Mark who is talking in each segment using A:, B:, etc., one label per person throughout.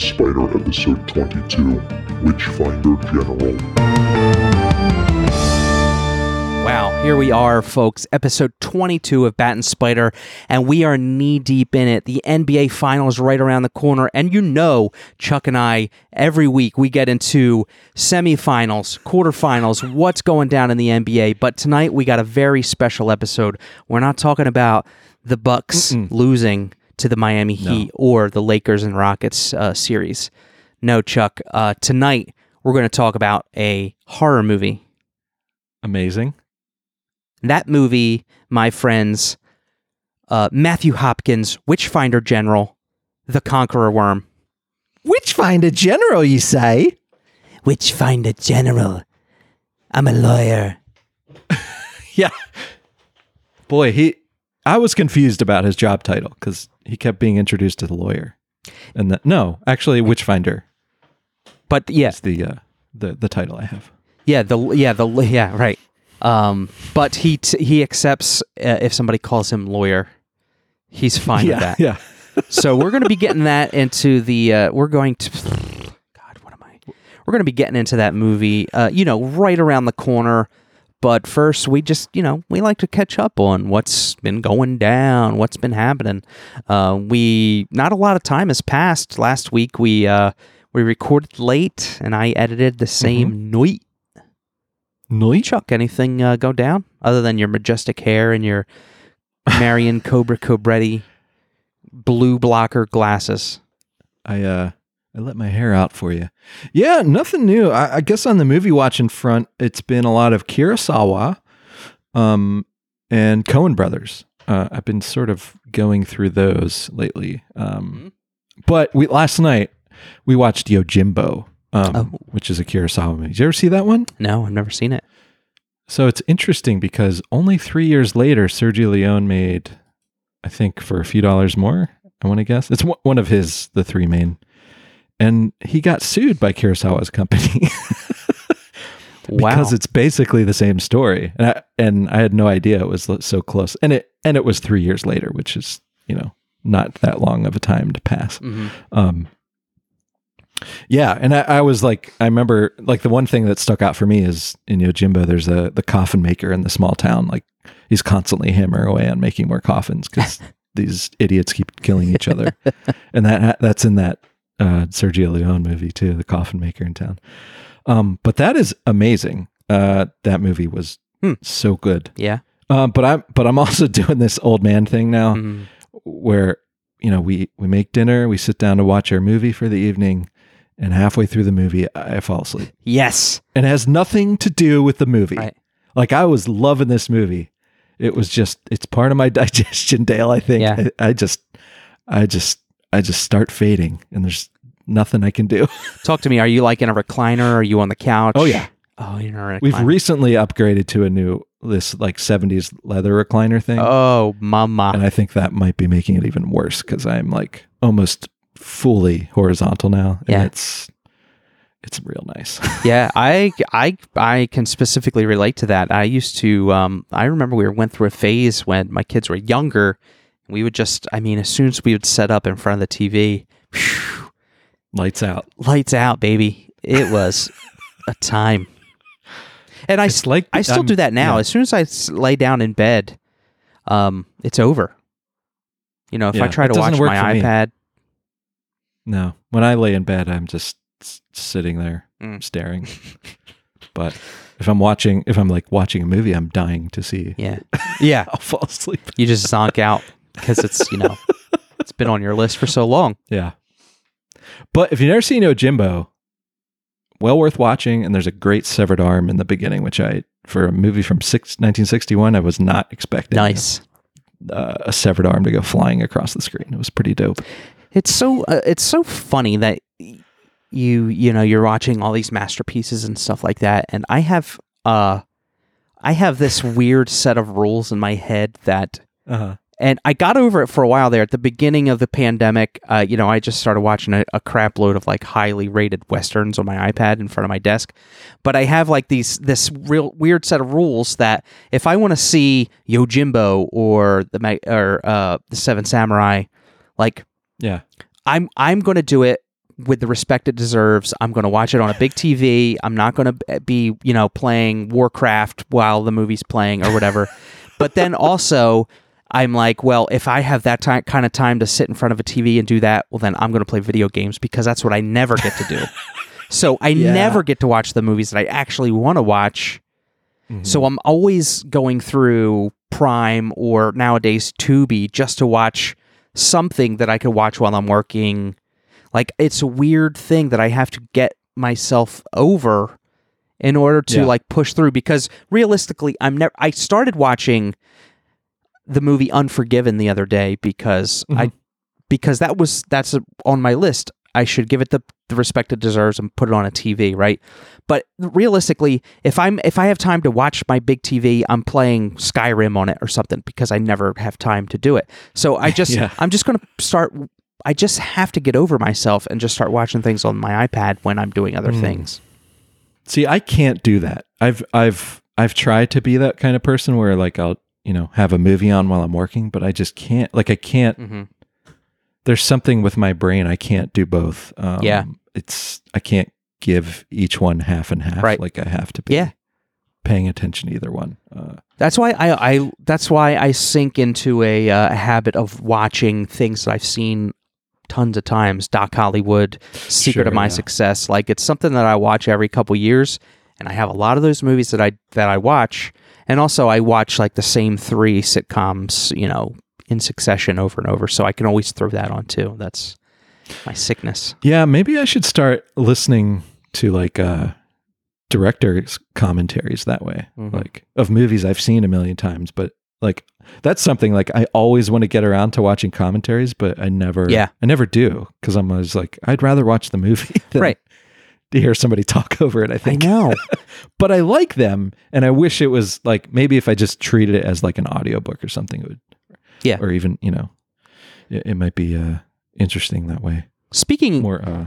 A: and Spider Episode 22 Witchfinder General.
B: Wow, here we are, folks. Episode 22 of Bat and Spider, and we are knee deep in it. The NBA Finals right around the corner, and you know, Chuck and I, every week we get into semifinals, quarterfinals, what's going down in the NBA. But tonight we got a very special episode. We're not talking about the Bucks losing to the Miami Heat or the Lakers and Rockets uh, series. No, Chuck. Uh, tonight we're going to talk about a horror movie.
C: Amazing.
B: That movie, my friends, uh, Matthew Hopkins, Witchfinder General, The Conqueror Worm.
D: Witchfinder General, you say?
B: Witchfinder General. I'm a lawyer.
C: Yeah. Boy, he. I was confused about his job title because he kept being introduced to the lawyer, and that no, actually, Witchfinder
B: But yeah,
C: is the uh, the the title I have.
B: yeah, the yeah the yeah right. Um, but he t- he accepts uh, if somebody calls him lawyer. He's fine with that.
C: yeah.
B: so we're going to be getting that into the uh, we're going to god what am i we're going to be getting into that movie uh, you know right around the corner but first we just you know we like to catch up on what's been going down what's been happening. Uh, we not a lot of time has passed. Last week we uh, we recorded late and i edited the same night
C: Noit.
B: chuck anything uh, go down? Other than your majestic hair and your marion cobra cobretti blue blocker glasses.
C: I uh I let my hair out for you. Yeah, nothing new. I, I guess on the movie watching front, it's been a lot of Kurosawa, um, and Coen Brothers. Uh, I've been sort of going through those lately. Um, but we last night we watched Yojimbo, um,
B: Oh.
C: which is a Kurosawa movie. Did you ever see that one?
B: No, I've never seen it.
C: So it's interesting because only three years later, Sergio Leone made, I think, for a few dollars more. I want to guess it's one of his the three main, and he got sued by Kurosawa's company because
B: wow.
C: it's basically the same story, and I, and I had no idea it was so close, and it and it was three years later, which is you know not that long of a time to pass.
B: Mhm.
C: Um, yeah, and I, I was like, I remember like the one thing that stuck out for me is in Yojimbo, there's a the coffin maker in the small town. Like he's constantly hammering away on making more coffins because these idiots keep killing each other, and that that's in that uh, Sergio Leone movie too, the coffin maker in town. Um, but that is amazing. Uh, that movie was
B: Hmm.
C: so good.
B: Yeah.
C: Uh, but I'm but I'm also doing this old man thing now
B: Mhm.
C: where you know we we make dinner, we sit down to watch our movie for the evening, and halfway through the movie, I I fall asleep.
B: Yes.
C: And it has nothing to do with the movie.
B: Right.
C: Like I was loving this movie. It was just it's part of my digestion, Dale. I think.
B: Yeah.
C: I, I just I just I just start fading, and there's nothing I can do.
B: Talk to me. Are you like in a recliner? Are you on the couch?
C: Oh, yeah.
B: Oh, you're in a recliner.
C: We've recently upgraded to a new this like 70s leather recliner thing.
B: oh, mama.
C: And I think that might be making it even worse because I'm like almost fully horizontal now. And
B: Yeah.
C: it's it's real nice.
B: yeah, I, I, I can specifically relate to that. I used to. Um, I remember we went through a phase when my kids were younger. We would just. I mean, as soon as we would set up in front of the TV, phew,
C: Lights out.
B: lights out, baby. It was a time. And I,
C: It's like
B: I still
C: I'm-
B: do that now.
C: yeah.
B: As soon as I lay down in bed, um, it's over. You know, if I try to watch
C: work
B: my
C: for me.
B: iPad,
C: No. When I lay in bed, I'm just s- sitting there
B: Mm.
C: staring. but if I'm watching if I'm like watching a movie, I'm dying to see.
B: yeah, yeah,
C: I'll fall asleep.
B: you just zonk out because it's you know it's been on your list for so long.
C: Yeah. But if you've never seen Yojimbo, well worth watching. And there's a great severed arm in the beginning, which I, for a movie from six, 1961, I was not expecting
B: Nice.
C: uh, a severed arm to go flying across the screen. It was pretty dope.
B: It's so uh, it's so funny that you you know you're watching all these masterpieces and stuff like that, and I have uh I have this weird set of rules in my head that
C: Uh-huh.
B: And I got over it for a while there at the beginning of the pandemic. Uh, you know, I just started watching a, a crap load of like highly rated westerns on my iPad in front of my desk. But I have like these this real weird set of rules that if I want to see Yojimbo or the or uh, the Seven Samurai, like
C: Yeah.
B: I'm I'm going to do it with the respect it deserves. I'm going to watch it on a big TV. I'm not going to be, you know, playing Warcraft while the movie's playing or whatever. but then also, I'm like, well, if I have that time, kind of time to sit in front of a TV and do that, well, then I'm going to play video games because that's what I never get to do. so I
C: Yeah.
B: never get to watch the movies that I actually want to watch.
C: Mm-hmm.
B: So I'm always going through Prime or nowadays Tubi just to watch something that I could watch while I'm working. Like it's a weird thing that I have to get myself over in order to
C: Yeah.
B: like push through because realistically I'm never I started watching the movie Unforgiven the other day because I because that was that's on my list. I should give it the, the respect it deserves and put it on a TV, right? But realistically, if I'm if I have time to watch my big TV, I'm playing Skyrim on it or something because I never have time to do it. So I just
C: Yeah.
B: I'm just going to start I just have to get over myself and just start watching things on my iPad when I'm doing other
C: Mm.
B: things.
C: See, I can't do that. I've I've I've tried to be that kind of person where like I'll, you know, have a movie on while I'm working, but I just can't like I can't
B: Mhm.
C: there's something with my brain I can't do both. Um,
B: Yeah.
C: It's I can't give each one half and half.
B: Right.
C: Like I have to be
B: Yeah.
C: paying attention to either one. Uh,
B: That's why I, I that's why I sink into a uh, habit of watching things that I've seen tons of times. Doc Hollywood, Secret
C: Sure,
B: of My
C: yeah.
B: Success. Like it's something that I watch every couple years, and I have a lot of those movies that I that I watch, and also I watch like the same three sitcoms, you know, in succession over and over. So I can always throw that on too. That's my sickness.
C: yeah, maybe I should start listening to like uh directors commentaries that way.
B: Mhm.
C: Like of movies I've seen a million times, but like that's something like I always want to get around to watching commentaries, but I never
B: Yeah.
C: I never do because I'm always like I'd rather watch the movie than
B: Right.
C: To hear somebody talk over it, I think.
B: I know.
C: but I like them and I wish it was like maybe if I just treated it as like an audiobook or something it would
B: Yeah.
C: or even, you know, it, it might be uh interesting that way.
B: Speaking
C: More uh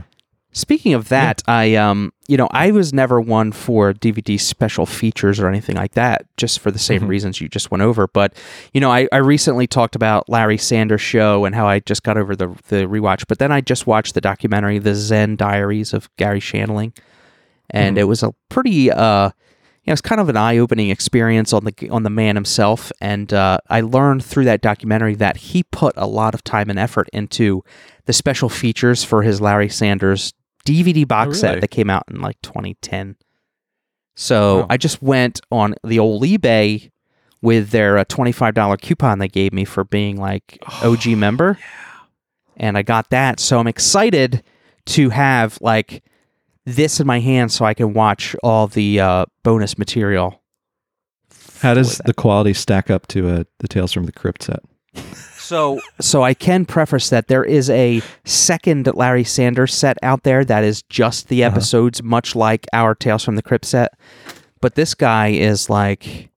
B: Speaking of that, I um you know I was never one for DVD special features or anything like that, just for the same
C: Mhm.
B: reasons you just went over. But you know, I, I recently talked about Larry Sanders show and how I just got over the the rewatch. But then I just watched the documentary, The Zen Diaries of Garry Shandling, and
C: Mhm.
B: it was a pretty uh you know, it's kind of an eye-opening experience on the on the man himself, and uh, I learned through that documentary that he put a lot of time and effort into the special features for his Larry Sanders DVD box
C: Oh,
B: set that came out in like 2010. So
C: Wow.
B: I just went on the old eBay with their uh, $25 coupon they gave me for being like OG member. And I got that. So I'm excited to have like this in my hand so I can watch all the uh, bonus material.
C: how does the quality stack up to uh, the Tales from the Crypt set?
B: So, so I can preface that there is a second Larry Sanders set out there that is just the
C: Uh-huh.
B: episodes, much like our Tales from the Crypt set. But this guy is like,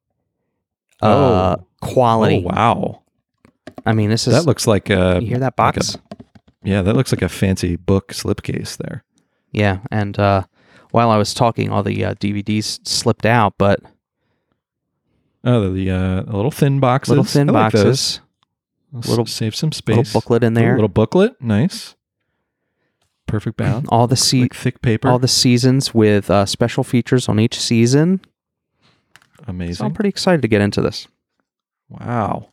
B: uh,
C: Oh.
B: quality.
C: Oh wow.
B: I mean, this is.
C: That looks like a
B: you hear that
C: like a-
B: box?
C: yeah, that looks like a fancy book slipcase there.
B: yeah, and uh, while I was talking, all the uh, DVDs slipped out, but
C: Oh, the uh, the little thin boxes.
B: little thin
C: I like
B: boxes,
C: Little
B: Little-
C: save some space.
B: little booklet in
C: Ooh,
B: there,
C: little booklet, nice. Perfect balance.
B: all the se-
C: like thick paper.
B: all the seasons with uh, special features on each season. So
C: Amazing.
B: I'm pretty excited to get into this.
C: Wow.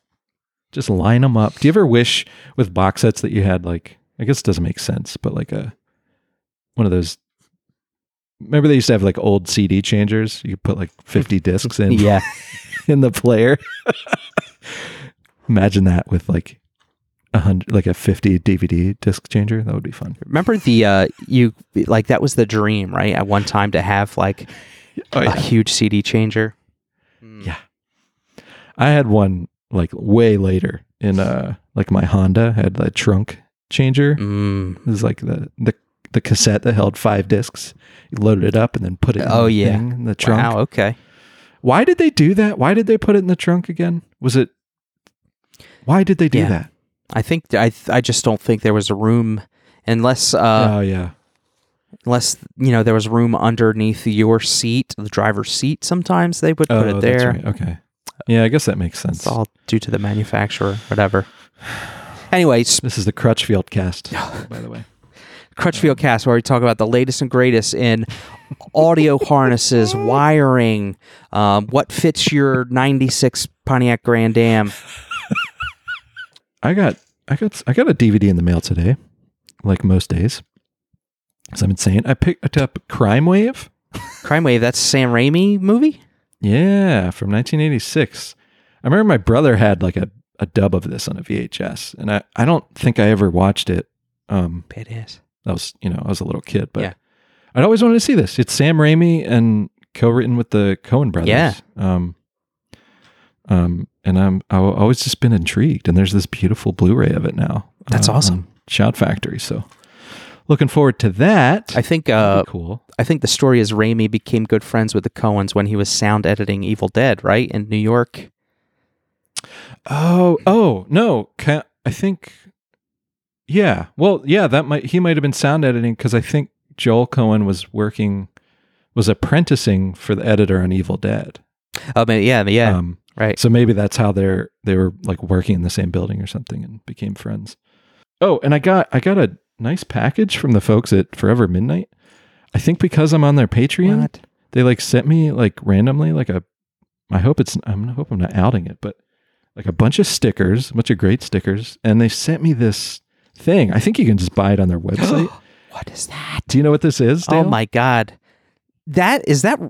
C: Just line them up. Do you ever wish with box sets that you had like I guess it doesn't make sense, but like a one of those Remember they used to have like old CD changers? You could put like 50 discs in
B: Yeah.
C: in the player. Imagine that with like a hundred like a 50 DVD disc changer. That would be fun.
B: Remember the uh you like that was the dream, right? At one time to have like
C: Oh,
B: a huge CD changer.
C: Yeah. I had one like way later in uh like my Honda had the trunk changer.
B: Mm.
C: It was like the the the cassette that held five discs. You loaded it up and then put it in
B: Oh,
C: the
B: yeah.
C: thing, in the trunk.
B: Wow, okay.
C: Why did they do that? Why did they put it in the trunk again? Was it why did they do
B: Yeah.
C: that?
B: I think I I just don't think there was a room unless uh
C: oh yeah.
B: unless you know there was room underneath your seat, the driver's seat sometimes they would put
C: oh,
B: it there.
C: right. Okay. Yeah, I guess that makes sense.
B: It's all due to the manufacturer, whatever. Anyways,
C: This is the Crutchfield cast, by the way.
B: Crutchfield Cast, where we talk about the latest and greatest in audio harnesses, wiring, um, what fits your '96 Pontiac Grand Am.
C: I got I got I got a DVD in the mail today, like most days. As I'm insane. I picked up Crime Wave.
B: Crime Wave. That's Sam Raimi movie.
C: Yeah, from 1986. I remember my brother had like a, a dub of this on a VHS, and I, I don't think I ever watched it. Um,
B: Badass.
C: I was you know I was a little kid, but
B: Yeah.
C: I'd always wanted to see this. It's Sam Raimi and co-written with the Coen brothers.
B: Yeah.
C: Um, um, and I'm I've always just been intrigued, and there's this beautiful Blu-ray of it now.
B: That's awesome.
C: Shout Factory. So looking forward to that.
B: I think. Uh,
C: cool.
B: I think the story is Raimi became good friends with the Coens when he was sound editing Evil Dead, right in New York.
C: Oh, oh no! Ca I think, yeah. Well, yeah. That might he might have been sound editing because I think Joel Coen was working, was apprenticing for the editor on Evil Dead.
B: Oh, man, yeah, yeah,
C: Um,
B: right.
C: so maybe that's how they're they were like working in the same building or something and became friends. Oh, and I got I got a nice package from the folks at Forever Midnight. I think because I'm on their Patreon,
B: What?
C: they like sent me like randomly like a I hope it's I'm I hope I'm not outing it, but like a bunch of stickers, a bunch of great stickers, and they sent me this thing. I think you can just buy it on their website.
B: What is that?
C: Do you know what this is?
B: Oh my god, that is that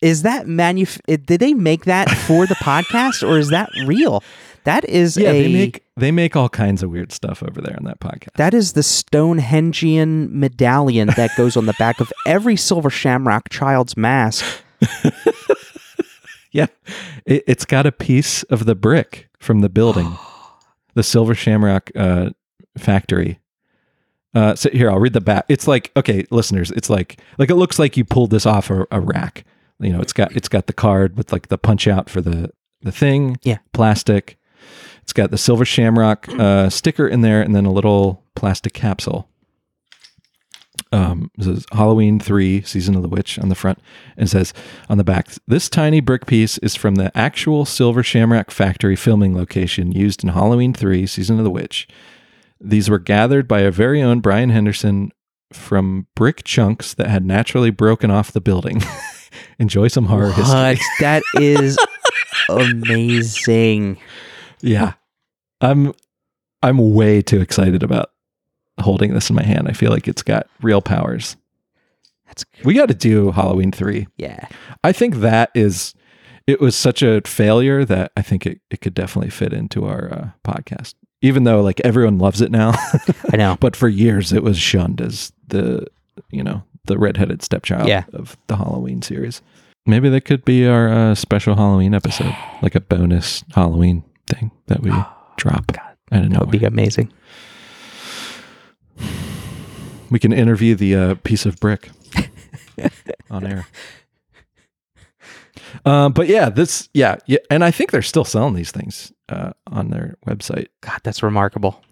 B: is that manuf? Did they make that for the podcast or is that real? That is
C: Yeah,
B: a
C: they make they make all kinds of weird stuff over there on that podcast.
B: that is the Stonehengian medallion that goes on the back of every silver shamrock child's mask.
C: Yeah, it, it's got a piece of the brick from the building, the Silver Shamrock uh, factory. Uh, so here, I'll read the back. It's like okay, listeners. It's like like it looks like you pulled this off a, a rack. You know, it's got it's got the card with like the punch out for the the thing.
B: Yeah.
C: plastic. It's got the Silver Shamrock uh, sticker in there, and then a little plastic capsule. Um, is Halloween 3 Season of the Witch on the front and says on the back this tiny brick piece is from the actual Silver Shamrock factory filming location used in Halloween 3 Season of the Witch. These were gathered by our very own Brian Henderson from brick chunks that had naturally broken off the building. Enjoy some horror history.
B: What? That is amazing.
C: Yeah. I'm I'm way too excited about holding this in my hand. I feel like it's got real powers.
B: That's
C: We got to do Halloween 3.
B: yeah.
C: I think that is it was such a failure that I think it, it could definitely fit into our uh, podcast. Even though like everyone loves it now,
B: I know.
C: but for years it was shunned as the you know the redheaded stepchild
B: Yeah.
C: of the Halloween series. Maybe that could be our uh, special Halloween episode, like a bonus Halloween thing that we drop.
B: God,
C: I don't know.
B: That would be amazing.
C: We can interview the uh, piece of brick on air. Um, but yeah, this yeah, yeah, and I think they're still selling these things uh, on their website.
B: God, that's remarkable.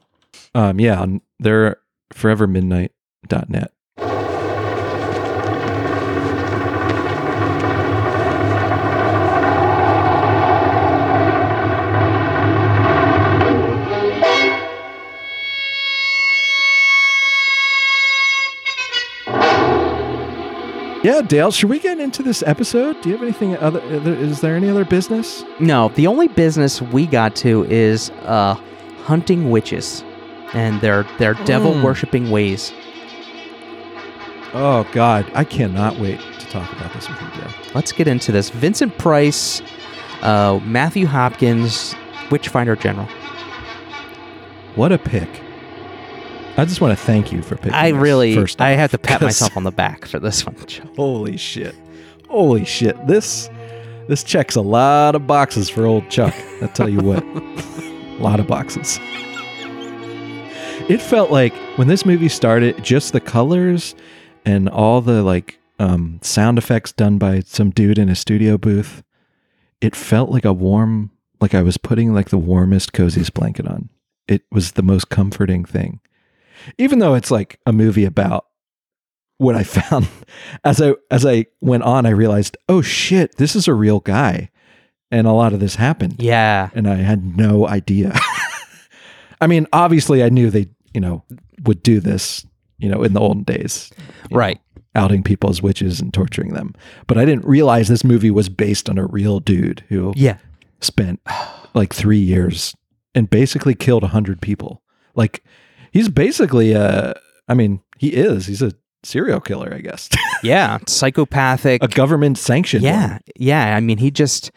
C: Um, yeah, on they're forevermidnight.net. Yeah, Dale, should we get into this episode? Do you have anything other? Is there any other business?
B: No, the only business we got to is uh, hunting witches and their their devil
C: Mm.
B: worshipping ways.
C: Oh God, I cannot wait to talk about this with you, Dale.
B: Let's get into this. Vincent Price, uh, Matthew Hopkins, Witchfinder General.
C: What a pick! I just want to thank you for picking.
B: I
C: this
B: really,
C: first
B: I have to pat myself on the back for this one.
C: Holy shit! Holy shit! This this checks a lot of boxes for old Chuck. I tell you what, a lot of boxes. It felt like when this movie started, just the colors and all the like um, sound effects done by some dude in a studio booth. It felt like a warm, like I was putting like the warmest, coziest blanket on. It was the most comforting thing, even though it's like a movie about what I found as I as I went on. I realized, oh shit, this is a real guy, and a lot of this happened
B: Yeah,
C: and I had no idea. I mean, obviously, I knew they, you know, would do this you know, in the olden days.
B: Right.
C: know, outing people as witches and torturing them. But I didn't realize this movie was based on a real dude who
B: Yeah.
C: spent like three years and basically killed a hundred people. Like he's basically a, I mean, he is, he's a serial killer, I guess.
B: Yeah. Psychopathic.
C: a government sanctioned
B: yeah.
C: one.
B: Yeah. I mean, he just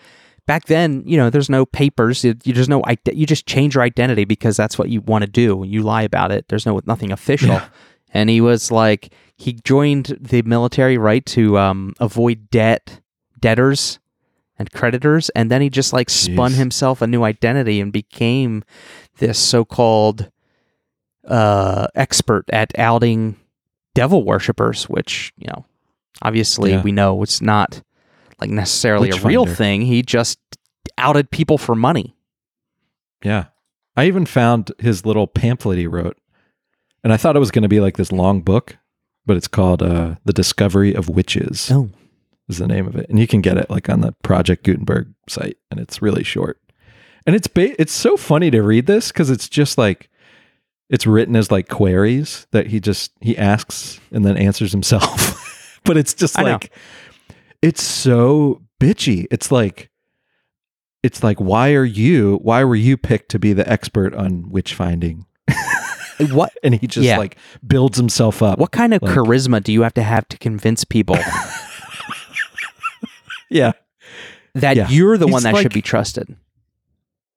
B: back then, you know, there's no papers. You, you just no. You just change your identity because that's what you want to do. You lie about it. There's no nothing official.
C: Yeah.
B: And he was like, he joined the military right to um, avoid debt, debtors, and creditors, and then he just like spun
C: Jeez.
B: himself a new identity and became this so-called uh, expert at outing devil worshippers, which you know, obviously
C: Yeah.
B: we know it's not like necessarily a real
C: Witchfinder.
B: thing. He just outed people for money.
C: Yeah. I even found his little pamphlet he wrote. And I thought it was going to be like this long book, but it's called uh, The Discovery of Witches
B: Oh,
C: is the name of it. And you can get it like on the Project Gutenberg site and it's really short. And it's ba- it's so funny to read this cuz it's just like it's written as like queries that he just he asks and then answers himself. but it's just
B: I know.
C: like it's so bitchy. It's like it's like why are you why were you picked to be the expert on witch finding?
B: what
C: And he just
B: Yeah.
C: like builds himself up.
B: what kind of
C: Like-
B: charisma do you have to have to convince people
C: Yeah.
B: that
C: Yeah.
B: you're the
C: He's
B: one that
C: like-
B: should be trusted?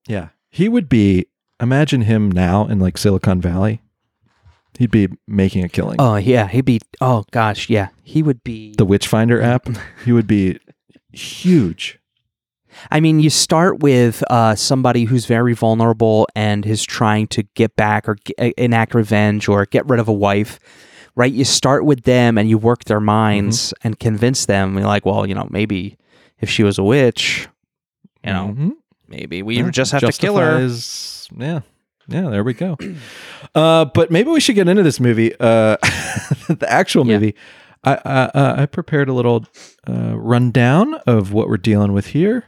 C: Yeah. He would be imagine him now in like Silicon Valley. He'd be making a killing.
B: Oh yeah, he'd be. Oh gosh, yeah, he would be.
C: the Witchfinder app, he would be huge.
B: I mean, you start with uh, somebody who's very vulnerable and is trying to get back or g- enact revenge or get rid of a wife, right? You start with them and you work their minds and convince them. You're like, well, you know, maybe if she was a witch, you know,
C: Mhm.
B: maybe we
C: Yeah,
B: just have to kill her.
C: Yeah. Yeah, there we go. Uh, but maybe we should get into this movie, uh, the actual
B: Yeah.
C: movie. I, I, uh, I prepared a little uh, rundown of what we're dealing with here.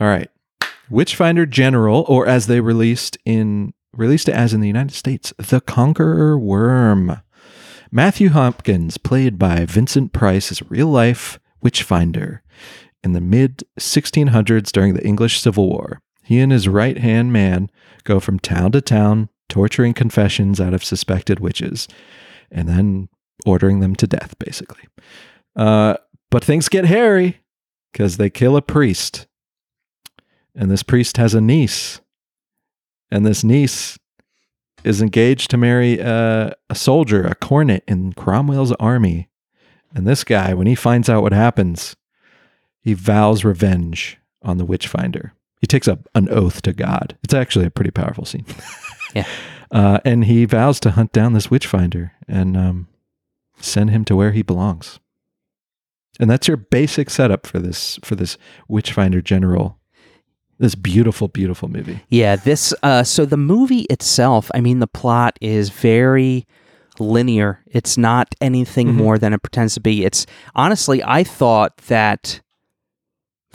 C: All right, Witchfinder General, or as they released in released it as in the United States, The Conqueror Worm. Matthew Hopkins, played by Vincent Price, is a real life witchfinder in the mid 1600s during the English Civil War. He and his right hand man go from town to town, torturing confessions out of suspected witches, and then ordering them to death, basically. Uh, but things get hairy because they kill a priest. And this priest has a niece. And this niece is engaged to marry uh, a soldier, a cornet in Cromwell's army. And this guy, when he finds out what happens, he vows revenge on the witchfinder. He takes up an oath to God. It's actually a pretty powerful scene.
B: Yeah.
C: Uh, and he vows to hunt down this witchfinder and um, send him to where he belongs. And that's your basic setup for this for this witchfinder general. This beautiful, beautiful movie.
B: Yeah, this. Uh, so the movie itself, I mean, the plot is very linear. It's not anything
C: Mhm.
B: more than it pretends to be. It's honestly, I thought that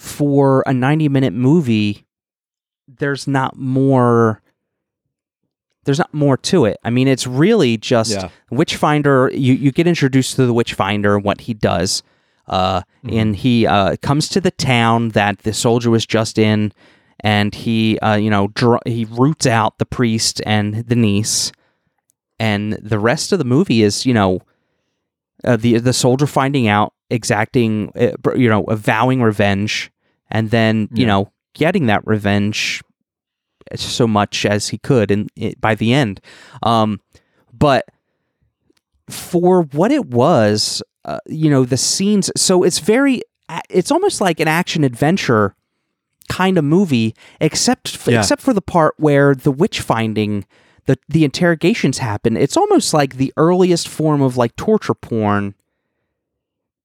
B: for a ninety-minute movie, there's not more. There's not more to it. I mean, it's really just
C: Yeah.
B: Witchfinder. You you get introduced to the Witchfinder, and what he does. Uh,
C: Mm-hmm.
B: and he uh, comes to the town that the soldier was just in, and he, uh, you know, dr- he roots out the priest and the niece, and the rest of the movie is, you know, uh, the the soldier finding out, exacting, uh, you know, vowing revenge, and then you
C: Yeah.
B: know getting that revenge so much as he could, and it, by the end, um, but for what it was, uh, you know, the scenes. So it's very, it's almost like an action adventure kind of movie, except f-
C: Yeah.
B: except for the part where the witch finding, the the interrogations happen. It's almost like the earliest form of like torture porn.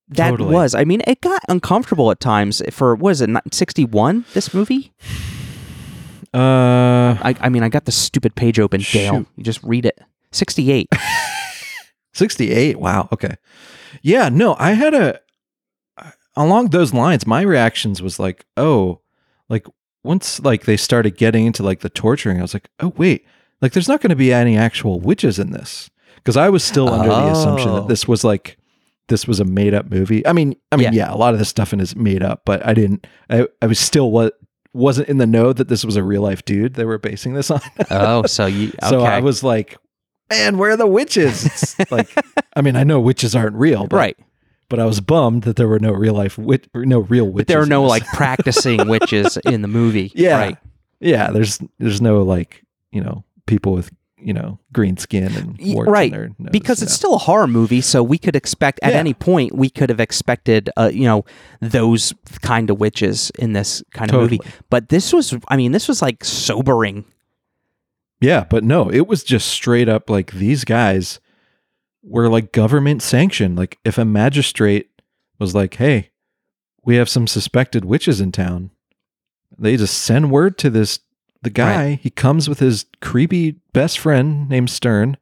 B: That
C: Totally.
B: was. I mean, it got uncomfortable at times. For what is it? Sixty one. This movie.
C: Uh,
B: I, I mean, I got the stupid page open. Dale, you just read it. Sixty eight.
C: 68. Wow. Okay. Yeah. No, I had a, along those lines, my reactions was like, oh, like once like they started getting into like the torturing, I was like, oh, wait, Like, there's not going to be any actual witches in this because I was still under the assumption
B: Oh.
C: that this was like this was a made up movie. I mean, I mean,
B: Yeah.
C: yeah, a lot of this stuff in is made up, but I didn't. I, I was still what wasn't in the know that this was a real life dude they were basing this on.
B: Oh, so you okay?
C: So I was like, man, where are the witches? It's like, I mean, I know witches aren't real, but,
B: right.
C: But I was bummed that there were no real life wit, no real witches.
B: But there are no like practicing witches in the movie.
C: Yeah.
B: Right.
C: yeah. There's there's no like you know people with you know green skin and warts
B: right.
C: nose,
B: because it's still a horror movie, so we could expect at
C: Yeah.
B: any point we could have expected, uh, you know, those kind of witches in this kind of movie. But this was, I mean, this was like sobering.
C: yeah, but no, it was just straight up like these guys were like government sanctioned. Like if a magistrate was like, "Hey, we have some suspected witches in town," they just send word to this the guy. He comes with his creepy best friend named Stern.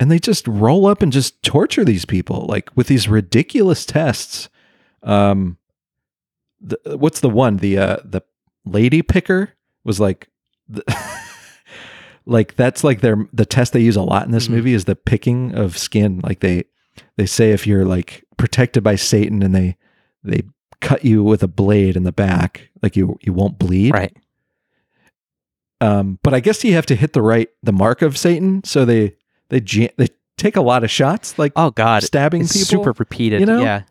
C: And they just roll up and just torture these people like with these ridiculous tests. Um, the, what's the one? The uh, the lady picker was like, the, like that's like their the test they use a lot in this
B: Mhm.
C: movie is the picking of skin. Like they they say if you're like protected by Satan and they they cut you with a blade in the back, like you you won't bleed.
B: Right.
C: Um, but I guess you have to hit the right the mark of Satan. So they they they take a lot of shots, like
B: Oh God.
C: stabbing
B: it's
C: people.
B: super repeated.
C: you know?
B: Yeah.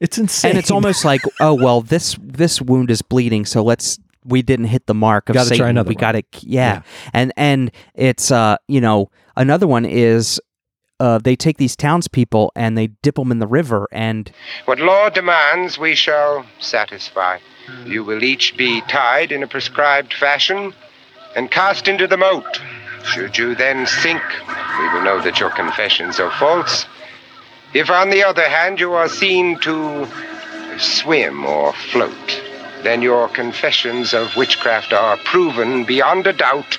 C: it's insane.
B: And it's almost like, oh well, this this wound is bleeding, so let's we didn't hit the mark of
C: Gotta try
B: Satan.
C: another
B: we got to, yeah.
C: Yeah.
B: And and it's uh you know another one is uh they take these townspeople and they dip them in the river and
E: What law demands, we shall satisfy. You will each be tied in a prescribed fashion and cast into the moat. Should you then sink, we will know that your confessions are false. If, on the other hand, you are seen to swim or float, then your confessions of witchcraft are proven beyond a doubt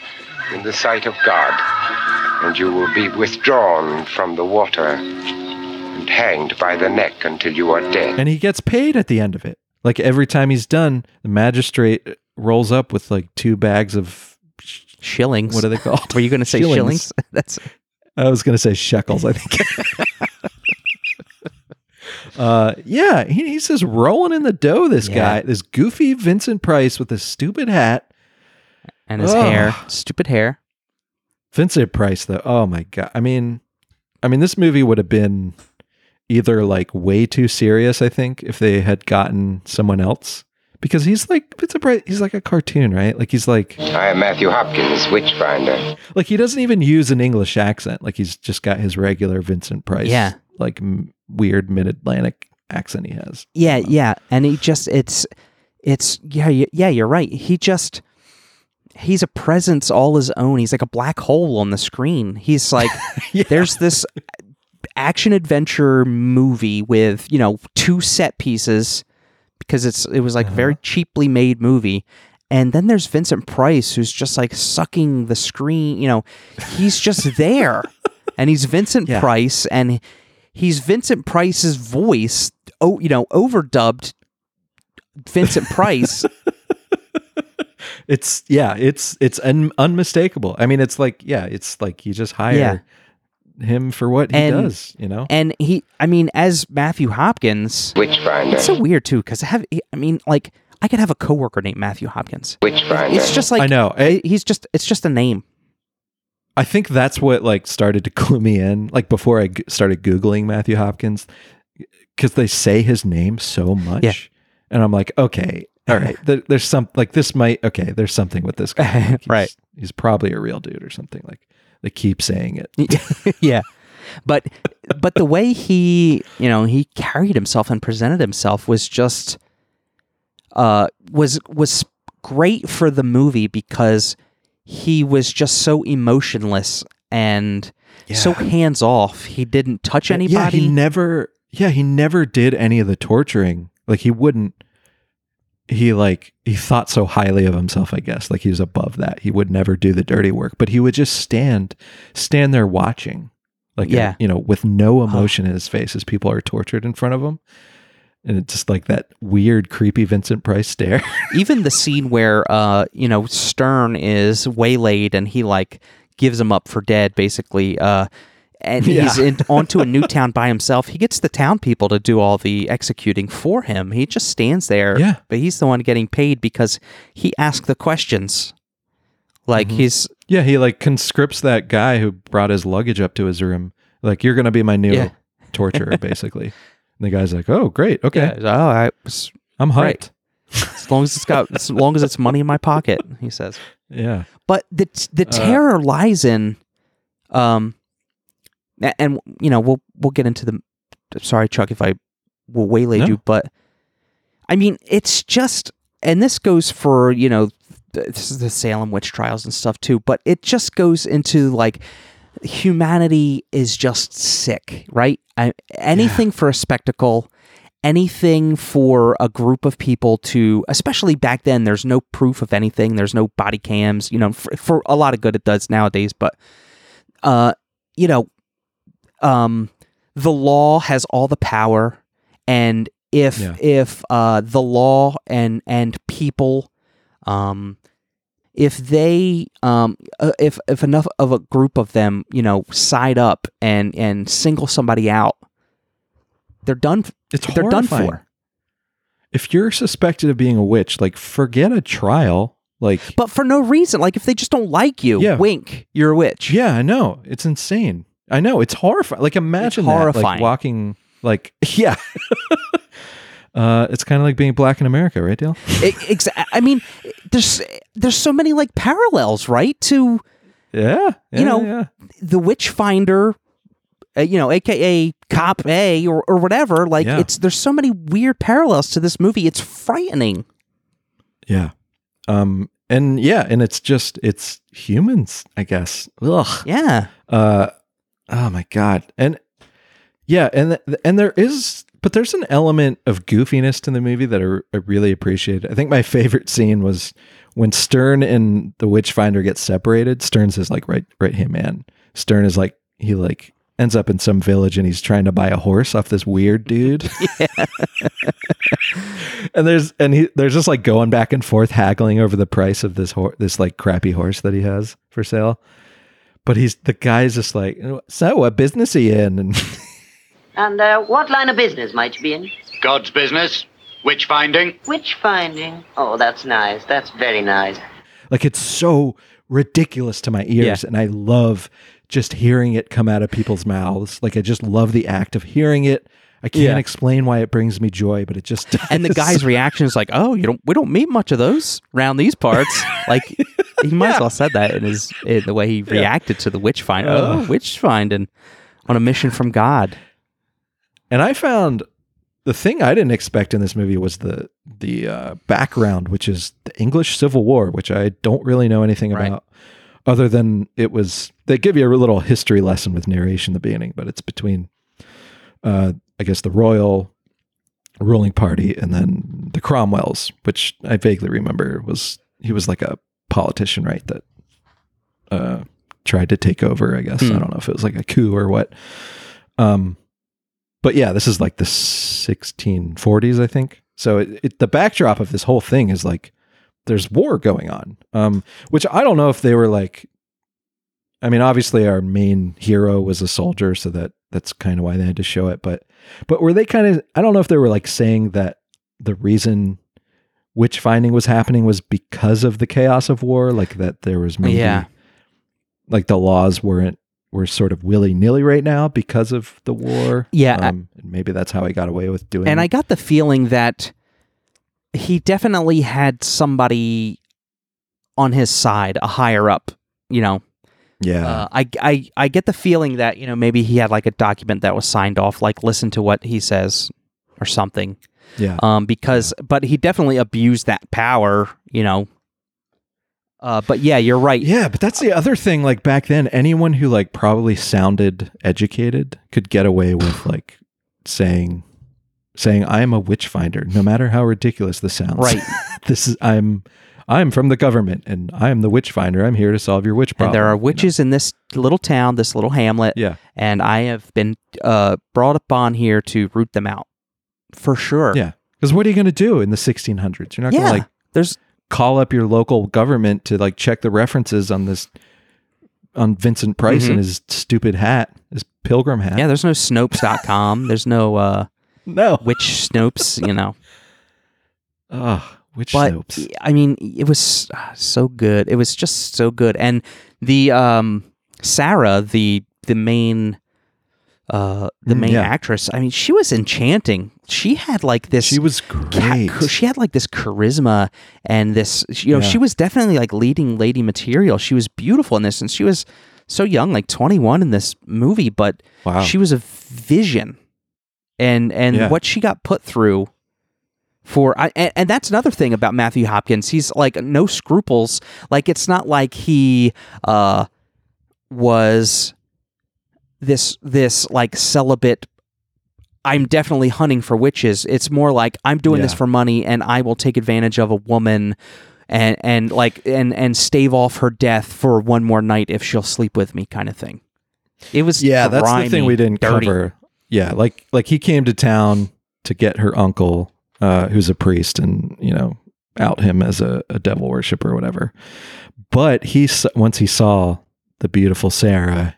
E: in the sight of God, and you will be withdrawn from the water and hanged by the neck until you are dead.
C: and he gets paid at the end of it. Like every time he's done, the magistrate rolls up with like two bags of
B: shillings.
C: what are they called?
B: Were you going to say
C: Shillings.
B: shillings? That's
C: I was going to say shekels, I think. uh, yeah, he, he's just rolling in the dough. This
B: Yeah.
C: guy, this goofy Vincent Price with his stupid hat.
B: and his
C: Ugh.
B: hair, stupid hair.
C: Vincent Price, though. Oh my god. I mean, I mean, this movie would have been either like way too serious. I think if they had gotten someone else, because he's like Vincent Price. He's like a cartoon, right? Like he's like
E: I am Matthew Hopkins, Witchfinder.
C: like he doesn't even use an English accent. Like he's just got his regular Vincent Price.
B: Yeah.
C: Like m- weird mid Atlantic accent he has.
B: Yeah, yeah, and he just it's it's yeah yeah you're right. He just he's a presence all his own. He's like a black hole on the screen. He's like yeah. there's this action adventure movie with you know two set pieces because it's it was like a very uh-huh. cheaply made movie. And then there's Vincent Price, who's just like sucking the screen. You know, he's just there, and he's Vincent
C: Yeah.
B: Price, and he's Vincent Price's voice. Oh, you know, overdubbed Vincent Price.
C: It's yeah, it's it's un- unmistakable. I mean, it's like yeah, it's like you just hire him for what he
B: And-
C: does. You know,
B: and he, I mean, as Matthew Hopkins,
E: Witchfinder.
B: it's so weird too because I have I mean, like I could have a coworker named Matthew Hopkins.
E: Witchfinder.
B: It's just like
C: I know. I,
B: he's just it's just a name.
C: I think that's what like started to clue me in. Like before I g- started googling Matthew Hopkins, because they say his name so much,
B: Yeah.
C: and I'm like, okay, all right, there, there's some like this might okay, there's something with this guy. Like, he's-
B: Right.
C: he's probably a real dude or something. Like they keep saying it.
B: yeah. But but the way he, you know, he carried himself and presented himself was just uh was was great for the movie because he was just so emotionless and so hands off. He didn't touch anybody.
C: Yeah, he never. Yeah, he never did any of the torturing. Like he wouldn't. He like he thought so highly of himself. I guess like he was above that. He would never do the dirty work, but he would just stand, stand there watching, like
B: Yeah.
C: you know, with no emotion in his face as people are tortured in front of him, and it's just like that weird, creepy Vincent Price stare.
B: Even the scene where uh, you know, Stern is waylaid and he like gives him up for dead, basically. Uh, and he's in, onto a new town by himself. He gets the town people to do all the executing for him. He just stands there.
C: Yeah.
B: But he's the one getting paid because he asked the questions. Like
C: Mm-hmm.
B: he's
C: Yeah, he like conscripts that guy who brought his luggage up to his room. Like, you're gonna be my new
B: Yeah.
C: torturer, basically. And the guy's like, "Oh, great, okay,
B: yeah, oh, I, as
C: I'm hyped."
B: Right. as long as it's got as long as it's money in my pocket, he says.
C: Yeah,
B: But the
C: Uh,
B: the terror lies in, um, and you know we'll we'll get into the. Sorry, Chuck, if I will waylaid
C: No.
B: you, but I mean it's just, and this goes for you know this is the Salem witch trials and stuff too, but it just goes into like humanity is just sick, right? I, anything for a spectacle, anything for a group of people to, especially back then, there's no proof of anything. There's no body cams, you know, for, for a lot of good it does nowadays, but, uh, you know, um, the law has all the power, and if
C: Yeah.
B: if uh, the law and and people, um, if they um uh, if if enough of a group of them you know side up and and single somebody out they're done
C: it's
B: they're done for
C: If you're suspected of being a witch, like, forget a trial. Like,
B: but for no reason like if they just don't like you
C: Yeah.
B: wink you're a witch
C: yeah, I know it's insane. I know it's horrifying. Like, imagine that,
B: horrifying.
C: like walking, like, yeah. Uh, it's kind of like being black in America, right, Dale?
B: It- exa- i mean there's there's so many like parallels right to
C: Yeah,
B: You know,
C: yeah.
B: the witch finder uh, you know aka cop a or, or whatever like
C: Yeah.
B: it's there's so many weird parallels to this movie it's frightening
C: Yeah. Um and yeah, and it's just it's humans, I guess. Ugh.
B: yeah
C: Uh oh my god. And yeah, and th- and there is but there's an element of goofiness to the movie that I, I really appreciate. I think my favorite scene was when Stern and the Witchfinder get separated. Stern says like right right hand man. Stern is like he like ends up in some village and he's trying to buy a horse off this weird dude. and there's and he there's just like going back and forth haggling over the price of this horse this like crappy horse that he has for sale but he's the guy's just like so what business are you in and
F: And uh, what line of business might you be in?
G: God's business. Witch finding.
F: Witch finding. Oh, that's nice. That's very nice.
C: like it's so ridiculous to my ears
B: Yeah.
C: and i love just hearing it come out of people's mouths like i just love the act of hearing it i can't
B: Yeah.
C: explain why it brings me joy but it just does.
B: and the guy's reaction is like, "Oh, you don't. We don't meet much of those around these parts." like he might as well said that in his in the way he reacted to the witch find. Oh,
C: Ugh.
B: witch finding on a mission from God.
C: And I found the thing I didn't expect in this movie was the the uh, background, which is the English Civil War, which I don't really know anything
B: Right.
C: about, other than it was. They give you a little history lesson with narration in the beginning, but it's between, uh, I guess, the royal ruling party and then the Cromwells, which I vaguely remember was he was like a politician, right? That uh, tried to take over. I guess
B: Hmm.
C: I don't know if it was like a coup or what. Um, but yeah, this is like the 1640s, I think. So it, it, the backdrop of this whole thing is like there's war going on, um, which I don't know if they were like. I mean, obviously, our main hero was a soldier, so that that's kind of why they had to show it. But but were they kind of? I don't know if they were like saying that the reason witch finding was happening was because of the chaos of war, like that there was maybe
B: Yeah.
C: like the laws weren't were sort of willy nilly right now because of the war.
B: Yeah, I-
C: um, and maybe that's how he got away with doing. It.
B: And I got the feeling that he definitely had somebody on his side, a higher up. You know,
C: yeah,
B: uh, I, I I get the feeling that you know maybe he had like a document that was signed off, like listen to what he says or something.
C: yeah,
B: um, because but he definitely abused that power, you know. Uh, but yeah, you're right.
C: yeah. But that's the other thing. Like back then, anyone who like probably sounded educated could get away with like saying saying I am a witch finder, no matter how ridiculous this sounds.
B: Right.
C: this is I'm I'm from the government and I am the witch finder. I'm here to solve your witch problem.
B: And there are
C: you know?
B: witches in this little town, this little hamlet,
C: Yeah.
B: and I have been uh, brought upon here to root them out, for sure.
C: Yeah. Because what are you going to do in the 1600s? You're not
B: yeah.
C: going to like
B: There's
C: call up your local government to like check the references on this on Vincent Price
B: Mhm.
C: and his stupid hat, his pilgrim hat.
B: Yeah, there's no Snopes.com. there's no uh,
C: no.
B: Witch Snopes, you know.
C: Oh, which
B: But? I mean, it was ah, so good. It was just so good. And the um Sarah, the the main uh the
C: Mm,
B: main
C: yeah.
B: actress, I mean, she was enchanting. She had like this
C: She was
B: cat-
C: great.
B: she had like this charisma and this you know
C: Yeah.
B: she was definitely like leading lady material she was beautiful in this and she was so young like 21 in this movie but
C: Wow.
B: she was a vision and and
C: Yeah.
B: what she got put through for I, and, and that's another thing about Matthew Hopkins he's like no scruples like it's not like he uh was this this like celibate I'm definitely hunting for witches. It's more like I'm doing this for money and I will take advantage of a woman and and like and and stave off her death for one more night if she'll sleep with me kind of thing. It was
C: yeah, that's the thing we didn't
B: dirty.
C: cover. Yeah, like like he came to town to get her uncle, uh, who's a priest, and you know, out him as a, a devil worshiper or whatever. But he once he saw the beautiful Sarah,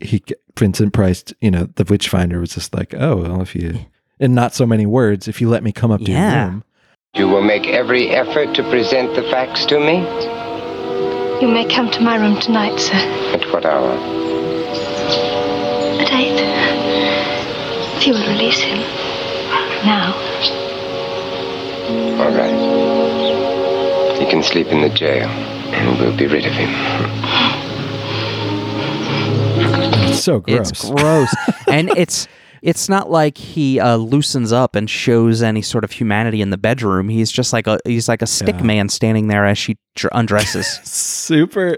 C: he Vincent Price, you know, the witch finder was just like, oh, well, if you in not so many words, if you let me come up to
B: Yeah.
C: your room,
E: You will make every effort to present the facts to me?
H: You may come to my room tonight, sir.
E: At what hour?
H: At eight. If you will release him. Now.
E: All right. He can sleep in the jail, and we'll be rid of him.
C: it's so gross.
B: It's gross. and it's it's not like he uh, loosens up and shows any sort of humanity in the bedroom. He's just like a he's like a stick
C: Yeah.
B: man standing there as she undresses.
C: super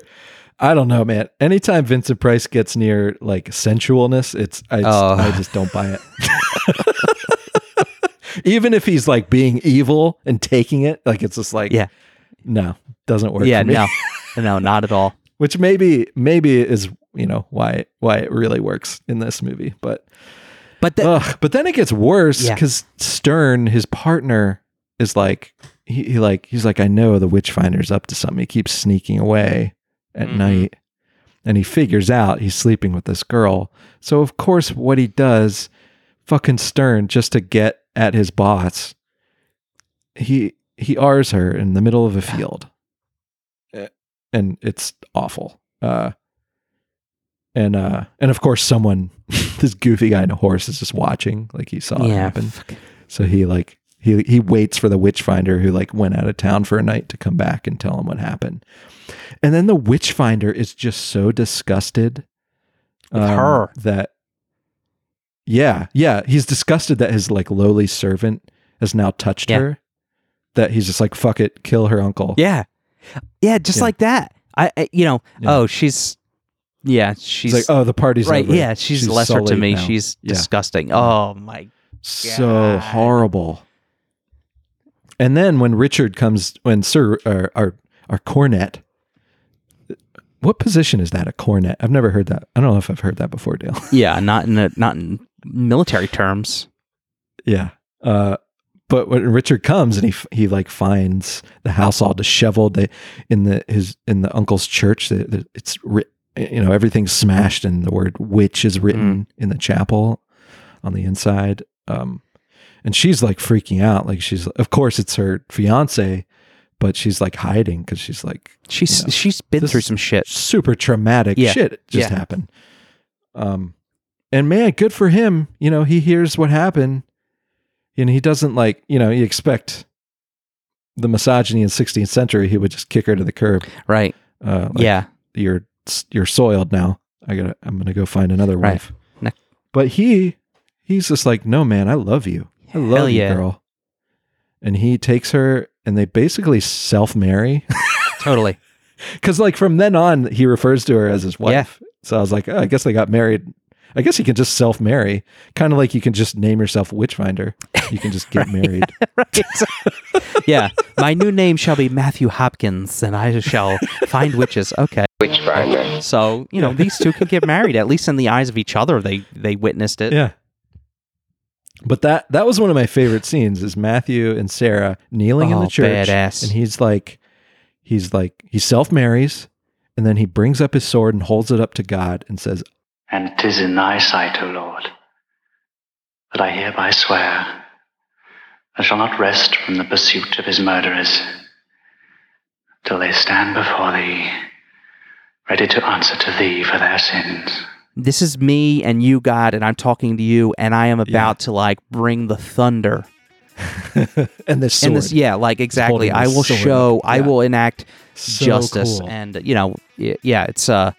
C: I don't know, man. Anytime Vincent Price gets near like sensualness, it's I, just-
B: Oh.
C: I just don't buy it. Even if he's like being evil and taking it, like it's just like
B: Yeah.
C: no, doesn't work.
B: yeah,
C: for me.
B: no, no, not at all.
C: Which maybe maybe is you know why why it really works in this movie, but
B: But the,
C: Ugh, but then it gets worse
B: Yeah.
C: because Stearne, his partner, is like he, he like he's like I know the Witchfinder's up to something. He keeps sneaking away at
B: Mhm.
C: night, and he figures out he's sleeping with this girl. So of course, what he does, fucking Stearne, just to get at his boss, he he R's her in the middle of a field, and it's awful. Uh, and uh, and of course, someone, this goofy guy in a horse, is just watching, like he saw it
B: yeah,
C: happen. So he like he he waits for the witch finder who like went out of town for a night to come back and tell him what happened. And then the witch finder is just so disgusted
B: With her.
C: that yeah, yeah, he's disgusted that his like lowly servant has now touched
B: Yeah.
C: her. That he's just like fuck it, kill her uncle.
B: yeah, yeah, just
C: Yeah.
B: like that. I, I you know,
C: Yeah.
B: oh, she's yeah,
C: He's
B: she's
C: like, oh, the party's
B: right.
C: over.
B: Yeah, she's, lesser to me.
C: now."
B: She's disgusting. Oh my
C: so horrible. And then when Richard comes, when Sir or our our cornet, what position is that? A cornet? I've never heard that. I don't know if I've heard that before, Dale.
B: Yeah, not in a, not in military terms.
C: yeah. Uh, but when Richard comes and he he like finds the house all disheveled, they in the his in the uncle's church, the, the, it's you know everything's smashed and the word witch is written in the chapel on the inside. Um, and she's like freaking out, like she's of course it's her fiance, but she's like hiding because she's like
B: She's
C: you know,
B: she's been through some shit.
C: super traumatic
B: Yeah.
C: shit just
B: Yeah.
C: happened. Um, and man, good for him. You know, he hears what happened, and he doesn't like. You know, you expect the misogyny in 16th century, he would just kick her to the curb.
B: Right.
C: Uh, like,
B: yeah.
C: you're you're soiled now. I gotta. I'm gonna go find another
B: Right.
C: wife. But he he's just like, no, man, I love you. I love
B: Hell
C: you,
B: yeah.
C: girl. And he takes her, and they basically self marry.
B: Totally.
C: Because like from then on, he refers to her as his wife. So I was like, oh, I guess they got married. I guess you can just self marry, kind of like you can just name yourself Witchfinder. You can just get married.
B: right. yeah. My new name shall be Matthew Hopkins, and I shall find witches. Okay.
E: Witchfinder.
B: So you know these two could get married. At least in the eyes of each other, they they witnessed it.
C: Yeah. But that that was one of my favorite scenes is Matthew and Sarah kneeling in
B: Oh,
C: the church
B: badass.
C: and he's like he's like he self marries And then he brings up his sword and holds it up to God and says,
I: And 'tis in thy sight, O Lord, that I hereby swear I shall not rest from the pursuit of his murderers till they stand before thee, ready to answer to thee for their sins.
B: This is me and you, God, and I'm talking to you, and I am about to like bring the thunder.
C: and this sword.
B: And this, yeah, like exactly. I will
C: sword
B: show.
C: up.
B: I will enact
C: So
B: justice,
C: cool.
B: and you know, yeah, it's uh,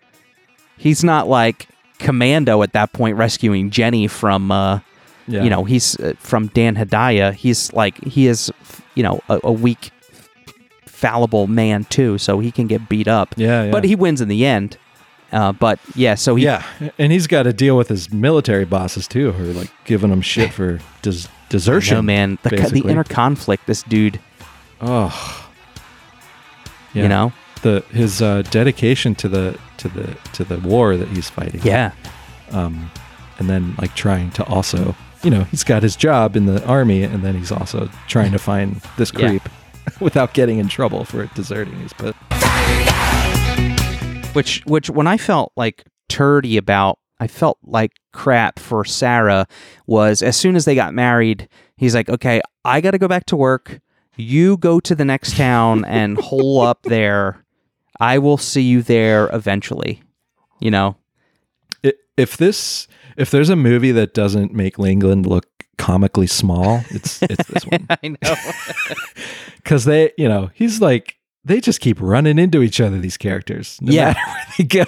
B: he's not like Commando at that point rescuing Jenny from uh,
C: Yeah.
B: you know, he's uh, from Dan Hedaya. He's like he is, you know, a, a weak, fallible man too, so he can get beat up.
C: Yeah, yeah.
B: But he wins in the end. Uh, but yeah, so he
C: yeah, and he's got to deal with his military bosses too, who are like giving him shit for des- desertion.
B: No man, the, co- the inner conflict. This dude,
C: Oh,
B: you know,
C: the his uh, dedication to the to the to the war that he's fighting.
B: yeah,
C: um, and then like trying to also, you know, he's got his job in the army, and then he's also trying to find this
B: Yeah.
C: creep without getting in trouble for deserting his. But
B: which which when I felt like turdy about, I felt like crap for Sarah. Was as soon as they got married, he's like, okay, I got to go back to work. You go to the next town and hole up there. I will see you there eventually. You know,
C: if this, if there's a movie that doesn't make England look comically small, it's it's this one
B: I know.
C: because they, you know, he's like they just keep running into each other. These characters, no
B: Yeah.
C: matter where they go.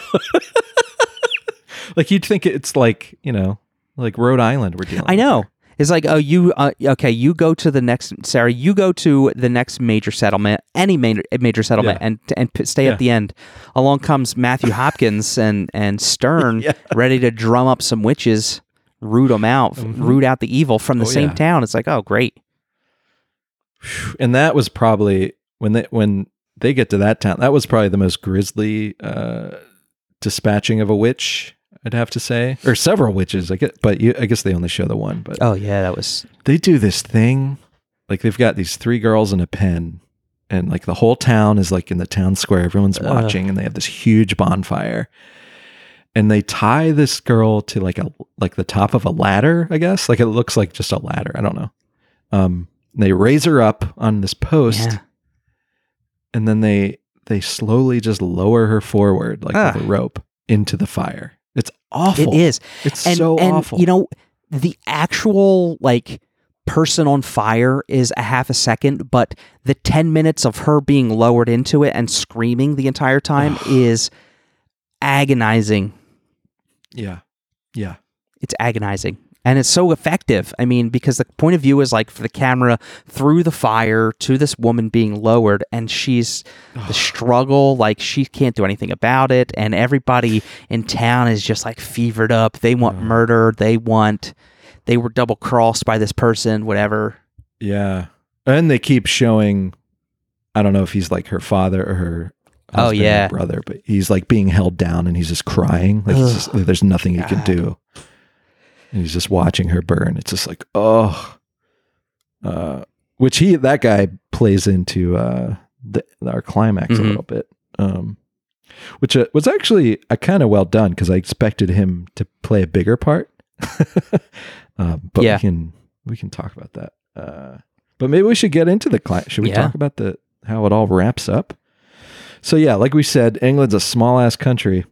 C: like you'd think it's like you know, like Rhode Island. We're dealing.
B: I know.
C: here.
B: It's like, oh, you, uh, okay, you go to the next, Sarah, you go to the next major settlement, any major major settlement,
C: Yeah.
B: and and p- stay
C: Yeah.
B: at the end. Along comes Matthew Hopkins and and Stearne,
C: Yeah.
B: ready to drum up some witches, root them out, root out the evil from the
C: Oh,
B: same town. It's like, oh, great.
C: and that was probably when they when they get to that town that was probably the most grisly uh dispatching of a witch i'd have to say. Or several witches i get but you, i guess they only show the one but
B: Oh yeah, that was
C: they do this thing like they've got these three girls in a pen and like the whole town is like in the town square. Everyone's
B: Ugh.
C: watching and they have this huge bonfire. And they tie this girl to like a like the top of a ladder i guess. Like it looks like just a ladder. I don't know. Um they raise her up on this post
B: yeah.
C: and then they they slowly just lower her forward like
B: Ah.
C: with a rope into the fire. it's awful
B: It is.
C: it's
B: and,
C: so
B: and,
C: awful
B: You know, the actual like person on fire is a half a second, but the 10 minutes of her being lowered into it and screaming the entire time is agonizing.
C: yeah yeah
B: It's agonizing. And it's so effective. I mean, because the point of view is like for the camera through the fire to this woman being lowered, and she's the struggle, like she can't do anything about it. And everybody in town is just like fevered up. They want murder. They want, they were double crossed by this person, whatever.
C: Yeah. And they keep showing I don't know if he's like her father or her
B: Oh,
C: husband or
B: yeah.
C: brother, but he's like being held down and he's just crying. Like just, there's nothing he can do. And he's just watching her burn. It's just like, oh. Uh which he that guy plays into uh the, our climax a
B: Mhm.
C: little bit. Um which uh, was actually uh, kind of well done because I expected him to play a bigger part. um, but
B: Yeah.
C: we can we can talk about that. Uh, but maybe we should get into the client. Should we
B: Yeah.
C: talk about the how it all wraps up? So yeah, like we said, England's a small ass country,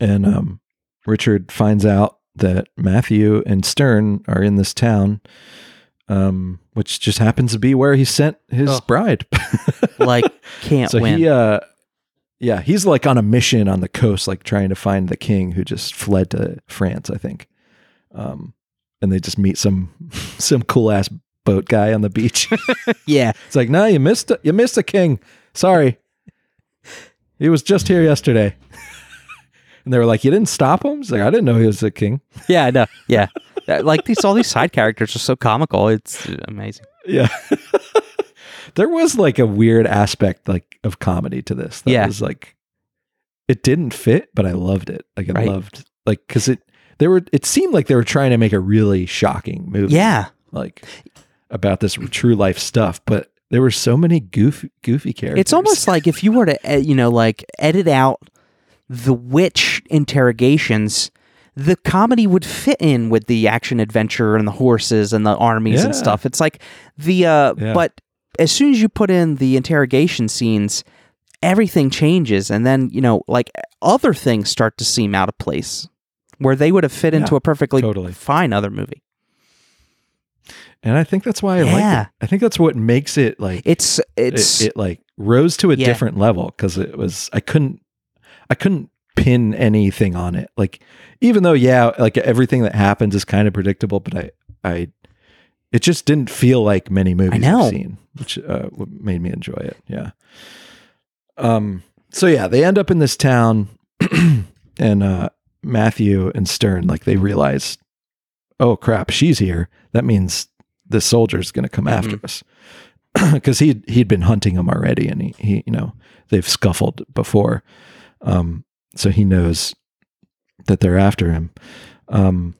C: and um, Richard finds out that Matthew and Stearne are in this town, um, which just happens to be where he sent his
B: Oh.
C: bride.
B: Like, can't
C: so
B: win.
C: he, uh, yeah, he's like on a mission on the coast, like trying to find the king who just fled to France, I think. Um, and they just meet some some cool ass boat guy on the beach.
B: yeah.
C: It's like, no, you missed it. You missed the king. Sorry. He was just here yesterday. And they were like, you didn't stop him? He's like, I didn't know he was the king.
B: Yeah. I know. Yeah. Uh, like these, all these side characters are so comical. It's amazing.
C: Yeah. there was like a weird aspect like of comedy to this. That
B: Yeah.
C: was like it didn't fit, but I loved it. Like I
B: Right.
C: loved like cuz it they were it seemed like they were trying to make a really shocking movie.
B: Yeah.
C: Like about this true life stuff, but there were so many goofy goofy characters.
B: It's almost like if you were to, eh, you know, like edit out the witch interrogations, the comedy would fit in with the action adventure and the horses and the armies and stuff. It's like the, uh,
C: Yeah.
B: but as soon as you put in the interrogation scenes, everything changes. And then, you know, like other things start to seem out of place where they would have fit into a perfectly
C: totally.
B: fine other movie.
C: and I think that's why I like
B: Yeah.
C: it. I think that's what makes it like
B: It's, it's,
C: it, it like rose to a
B: Yeah.
C: different level because it was I couldn't I couldn't pin anything on it. Like even though yeah, like everything that happens is kind of predictable, but I I it just didn't feel like many movies. I've seen, which uh, what made me enjoy it. Yeah. Um. So yeah, they end up in this town, and uh, Matthew and Stearne like they realize, oh crap, she's here. That means the soldier's going to come after us because he he'd been hunting him already, and he, he you know they've scuffled before, um, so he knows that they're after him. Um,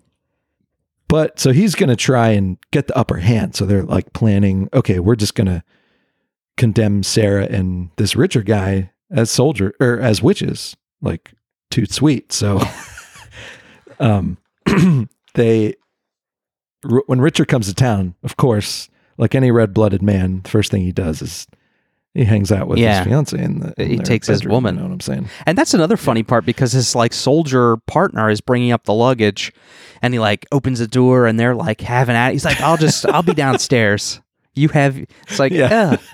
C: but so he's going to try and get the upper hand. So they're like planning, okay, we're just going to condemn Sarah and this richer guy as soldier or as witches, like too sweet. So, um, they, when Richard comes to town, of course, like any red blooded man, the first thing he does is he hangs out with
B: Yeah.
C: his fiance and
B: He takes his woman.
C: You know what I'm saying?
B: And that's another funny part because his like soldier partner is bringing up the luggage, and he like opens the door and they're like having at. He's like, "I'll just I'll be downstairs. You have." It's like,
C: Yeah.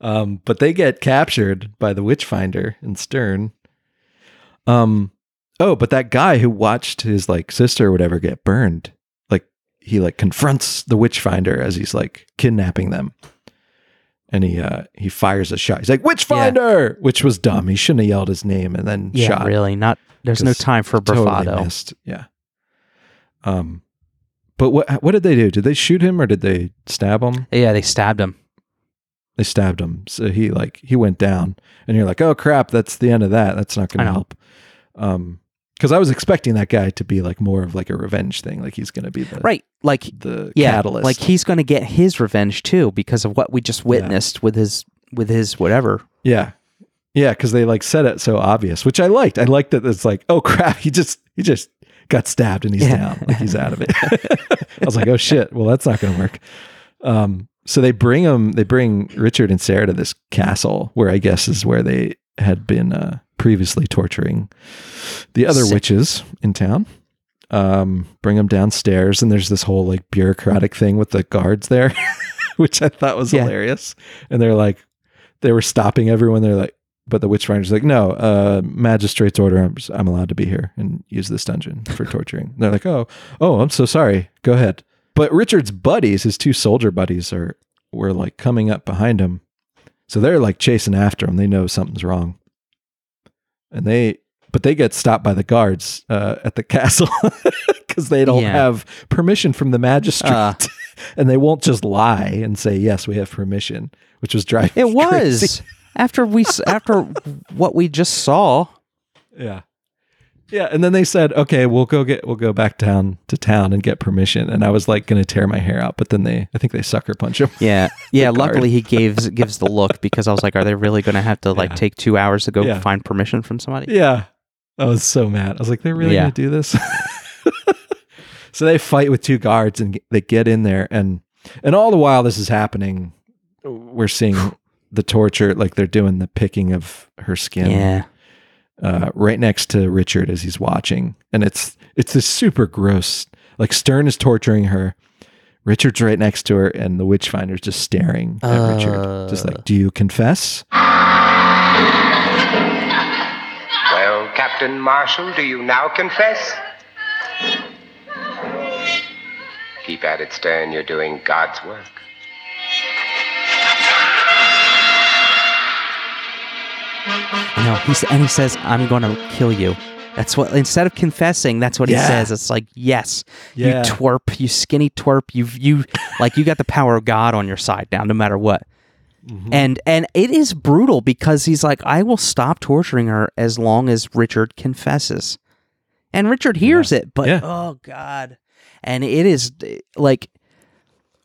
C: Um, but they get captured by the Witchfinder and Stearne. Um, oh, but that guy who watched his like sister or whatever get burned, he like confronts the Witchfinder as he's like kidnapping them, and he uh he fires a shot. He's like witch Witchfinder, which was dumb. He shouldn't have yelled his name and then
B: yeah,
C: shot.
B: really not. There's no time for
C: totally
B: bravado.
C: missed. Yeah. Um, but what what did they do? Did they shoot him or did they stab him?
B: yeah, they stabbed him.
C: they stabbed him. So he like he went down, and you're like, oh crap, that's the end of that. That's not
B: gonna
C: help. Um, because I was expecting that guy to be like more of like a revenge thing, like he's going to be the
B: Right, like
C: the
B: yeah,
C: catalyst.
B: like he's going to get his revenge too because of what we just witnessed with his with his whatever.
C: yeah, yeah, because they like said it so obvious, which I liked. I liked that it's like, oh crap, he just he just got stabbed and he's
B: Yeah.
C: down, like he's out of it. I was like, oh shit, well that's not going to work. Um, so they bring him, they bring Richard and Sarah to this castle where I guess is where they had been uh, previously torturing the other
B: Sick.
C: witches in town. Um, bring them downstairs, and there's this whole like bureaucratic thing with the guards there, which I thought was
B: Yeah.
C: hilarious. And they're like, they were stopping everyone. They're like, but the witchfinder's like, no, uh, magistrate's order. I'm, I'm allowed to be here and use this dungeon for torturing. they're like, oh, oh, I'm so sorry. Go ahead. But Richard's buddies, his two soldier buddies, are were like coming up behind him, so they're like chasing after him. They know something's wrong, and they but they get stopped by the guards uh, at the castle because they don't
B: Yeah.
C: have permission from the magistrate,
B: Uh.
C: and they won't just lie and say yes, we have permission, which was driving.
B: It was
C: crazy.
B: after we after what we just saw.
C: Yeah. Yeah, and then they said, "Okay, we'll go get we'll go back down to town and get permission." And I was like going to tear my hair out, but then they I think they sucker punch him.
B: Yeah, yeah. luckily, he gives gives the look because I was like, "Are they really going to have to like
C: Yeah.
B: take two hours to go
C: Yeah.
B: find permission from somebody?"
C: Yeah. I was so mad. I was like, "They're really
B: Yeah.
C: going to do this?" so they fight with two guards and they get in there and and all the while this is happening, we're seeing the torture like they're doing the picking of her skin.
B: Yeah,
C: uh, right next to Richard as he's watching, and it's it's this super gross. Like Stearne is torturing her, Richard's right next to her, and the Witchfinder's just staring at Richard, just like, "Do you confess?"
E: Well, Captain Marshall, do you now confess? Keep at it, Stearne. You're doing God's work.
B: You know. He's and he says, "I'm going to kill you." That's what instead of confessing, that's what he says. It's like, "Yes,
C: Yeah.
B: you twerp, you skinny twerp, you you like you got the power of God on your side now, no matter what."
C: Mm-hmm.
B: And and it is brutal because he's like, "I will stop torturing her as long as Richard confesses." And Richard hears it, but
C: Yeah.
B: oh god. And it is like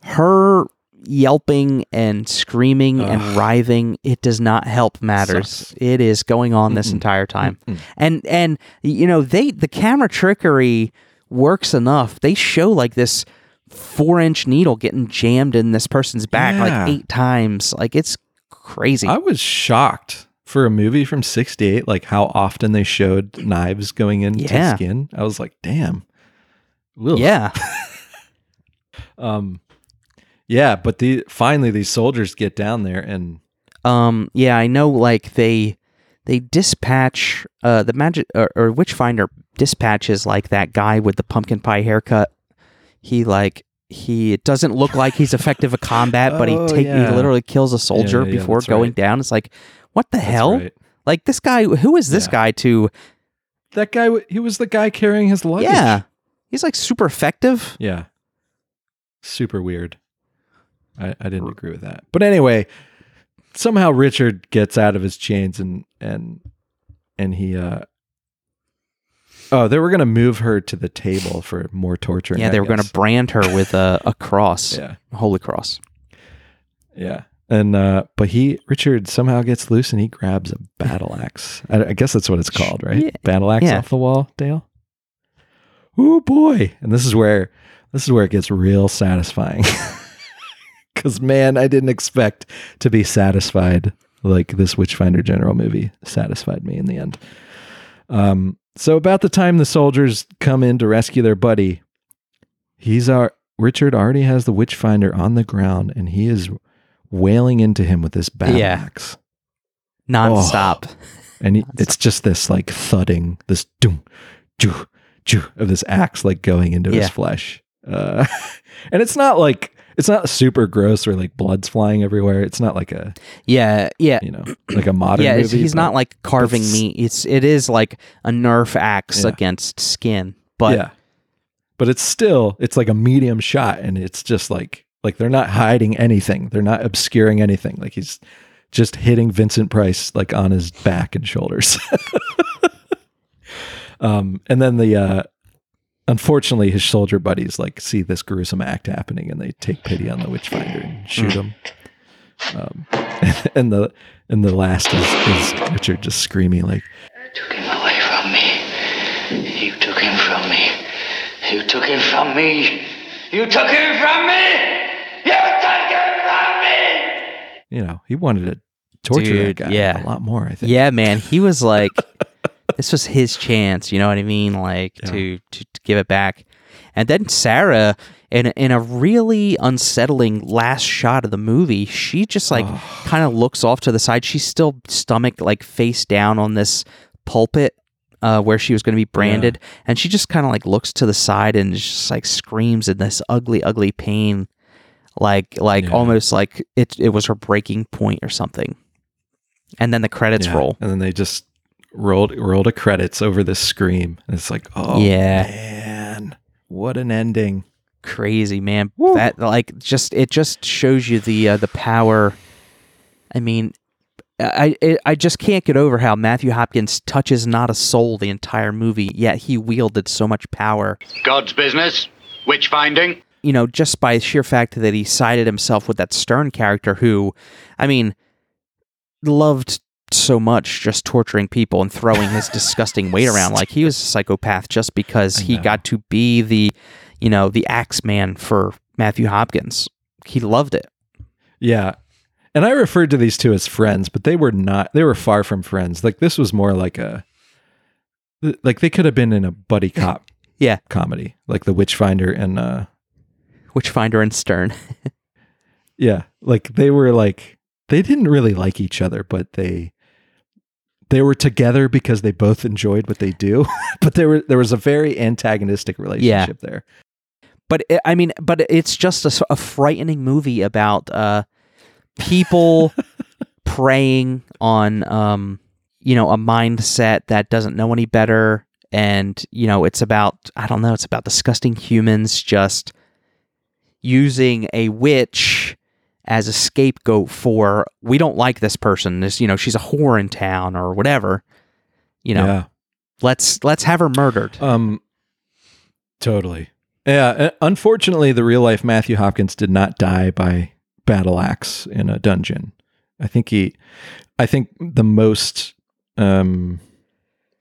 B: her yelping and screaming and writhing it does not help matters
C: Sucks.
B: it is going on this
C: Mm-mm.
B: entire time
C: Mm-mm.
B: and and you know they the camera trickery works enough they show like this four inch needle getting jammed in this person's back
C: Yeah.
B: like eight times like it's crazy
C: I was shocked for a movie from 68 like how often they showed knives going into
B: Yeah.
C: skin. I was like, "Damn." Ugh.
B: yeah
C: Um yeah, but the finally these soldiers get down there and
B: Um, yeah, I know. Like they they dispatch uh the magic or, or Witchfinder dispatches like that guy with the pumpkin pie haircut. He like he it doesn't look like he's effective at combat, but he
C: Oh,
B: take
C: yeah.
B: he literally kills a soldier
C: yeah,
B: before
C: that's
B: going
C: right.
B: down. It's like what the
C: that's
B: hell?
C: right.
B: Like this guy, who is this
C: Yeah.
B: guy to?
C: That guy he was the guy carrying his luggage.
B: Yeah, he's like super effective.
C: Yeah. Super weird. I, I didn't agree with that. But anyway, somehow Richard gets out of his chains and and and he uh Oh, they were gonna move her to the table for more torture.
B: Yeah, they were going to brand her with a, a cross,
C: Yeah.
B: a holy cross.
C: Yeah. And uh but he Richard somehow gets loose and he grabs a battle axe. I, I guess that's what it's called, right?
B: Yeah.
C: Battle axe
B: Yeah.
C: off the wall, Dale. Oh boy. And this is where this is where it gets real satisfying. Cause man, I didn't expect to be satisfied like this Witchfinder General movie satisfied me in the end. Um so about the time the soldiers come in to rescue their buddy, he's our Richard already has the Witchfinder on the ground and he is wailing into him with this battle
B: Yeah.
C: axe.
B: Non-stop.
C: And he, it's just this like thudding, this doom, doo, joo of this axe like going into
B: Yeah.
C: his flesh. Uh, and it's not like, it's not super gross or like blood's flying everywhere. It's not like a,
B: Yeah, yeah.
C: you know, like a modern
B: yeah,
C: movie.
B: he's not like carving
C: it's-
B: meat. It's it is like a Nerf axe
C: Yeah.
B: against skin. But
C: yeah. But it's still, it's like a medium shot and it's just like, like they're not hiding anything. They're not obscuring anything. Like he's just hitting Vincent Price like on his back and shoulders. um, and then the, uh, unfortunately his soldier buddies like see this gruesome act happening and they take pity on the witchfinder and shoot him. Um, and the, and the last is, is Richard just screaming like, you
I: took him away from me. You took him from me. You took him from me. You took him from me. You took him from me.
C: you know, he wanted to torture
B: Dude,
C: that guy
B: yeah.
C: a lot more, I think.
B: yeah, man, he was like, this was his chance. You know what I mean? Like
C: Yeah.
B: to, to to give it back. And then Sarah, in a, in a really unsettling last shot of the movie, she just like kind of looks off to the side. She's still stomach like face down on this pulpit uh, where she was going to be branded, and she just kind of like looks to the side and just like screams in this ugly, ugly pain, like like
C: Yeah.
B: almost like it it was her breaking point or something. And then the credits
C: Yeah.
B: roll.
C: And then they just rolled rolled a credits over this scream. And it's like, oh
B: Yeah.
C: man, what an ending.
B: crazy man that like just it just shows you the uh, the power i mean I, I i just can't get over how matthew hopkins touches not a soul the entire movie yet he wielded so much power
G: God's business. Witch finding.
B: you know just by sheer fact that he sided himself with that Stearne character who i mean loved so much just torturing people and throwing his disgusting weight around like he was a psychopath just because he got to be the you know the axe man for matthew hopkins he loved it
C: Yeah. And I referred to these two as friends, but they were not they were far from friends. Like this was more like a like they could have been in a buddy cop
B: Yeah.
C: comedy, like the Witchfinder and uh
B: witchfinder and Stearne
C: Yeah, like they were like they didn't really like each other, but they they were together because they both enjoyed what they do. but there were there was a very antagonistic relationship there.
B: but it, i mean but it's just a frightening movie about uh people preying on um you know a mindset that doesn't know any better and you know it's about i don't know it's about disgusting humans just using a witch as a scapegoat for we don't like this person this you know she's a whore in town or whatever you know
C: yeah.
B: let's let's have her murdered
C: Um totally. Yeah, uh, unfortunately, the real life Matthew Hopkins did not die by battle axe in a dungeon. I think he, I think the most um,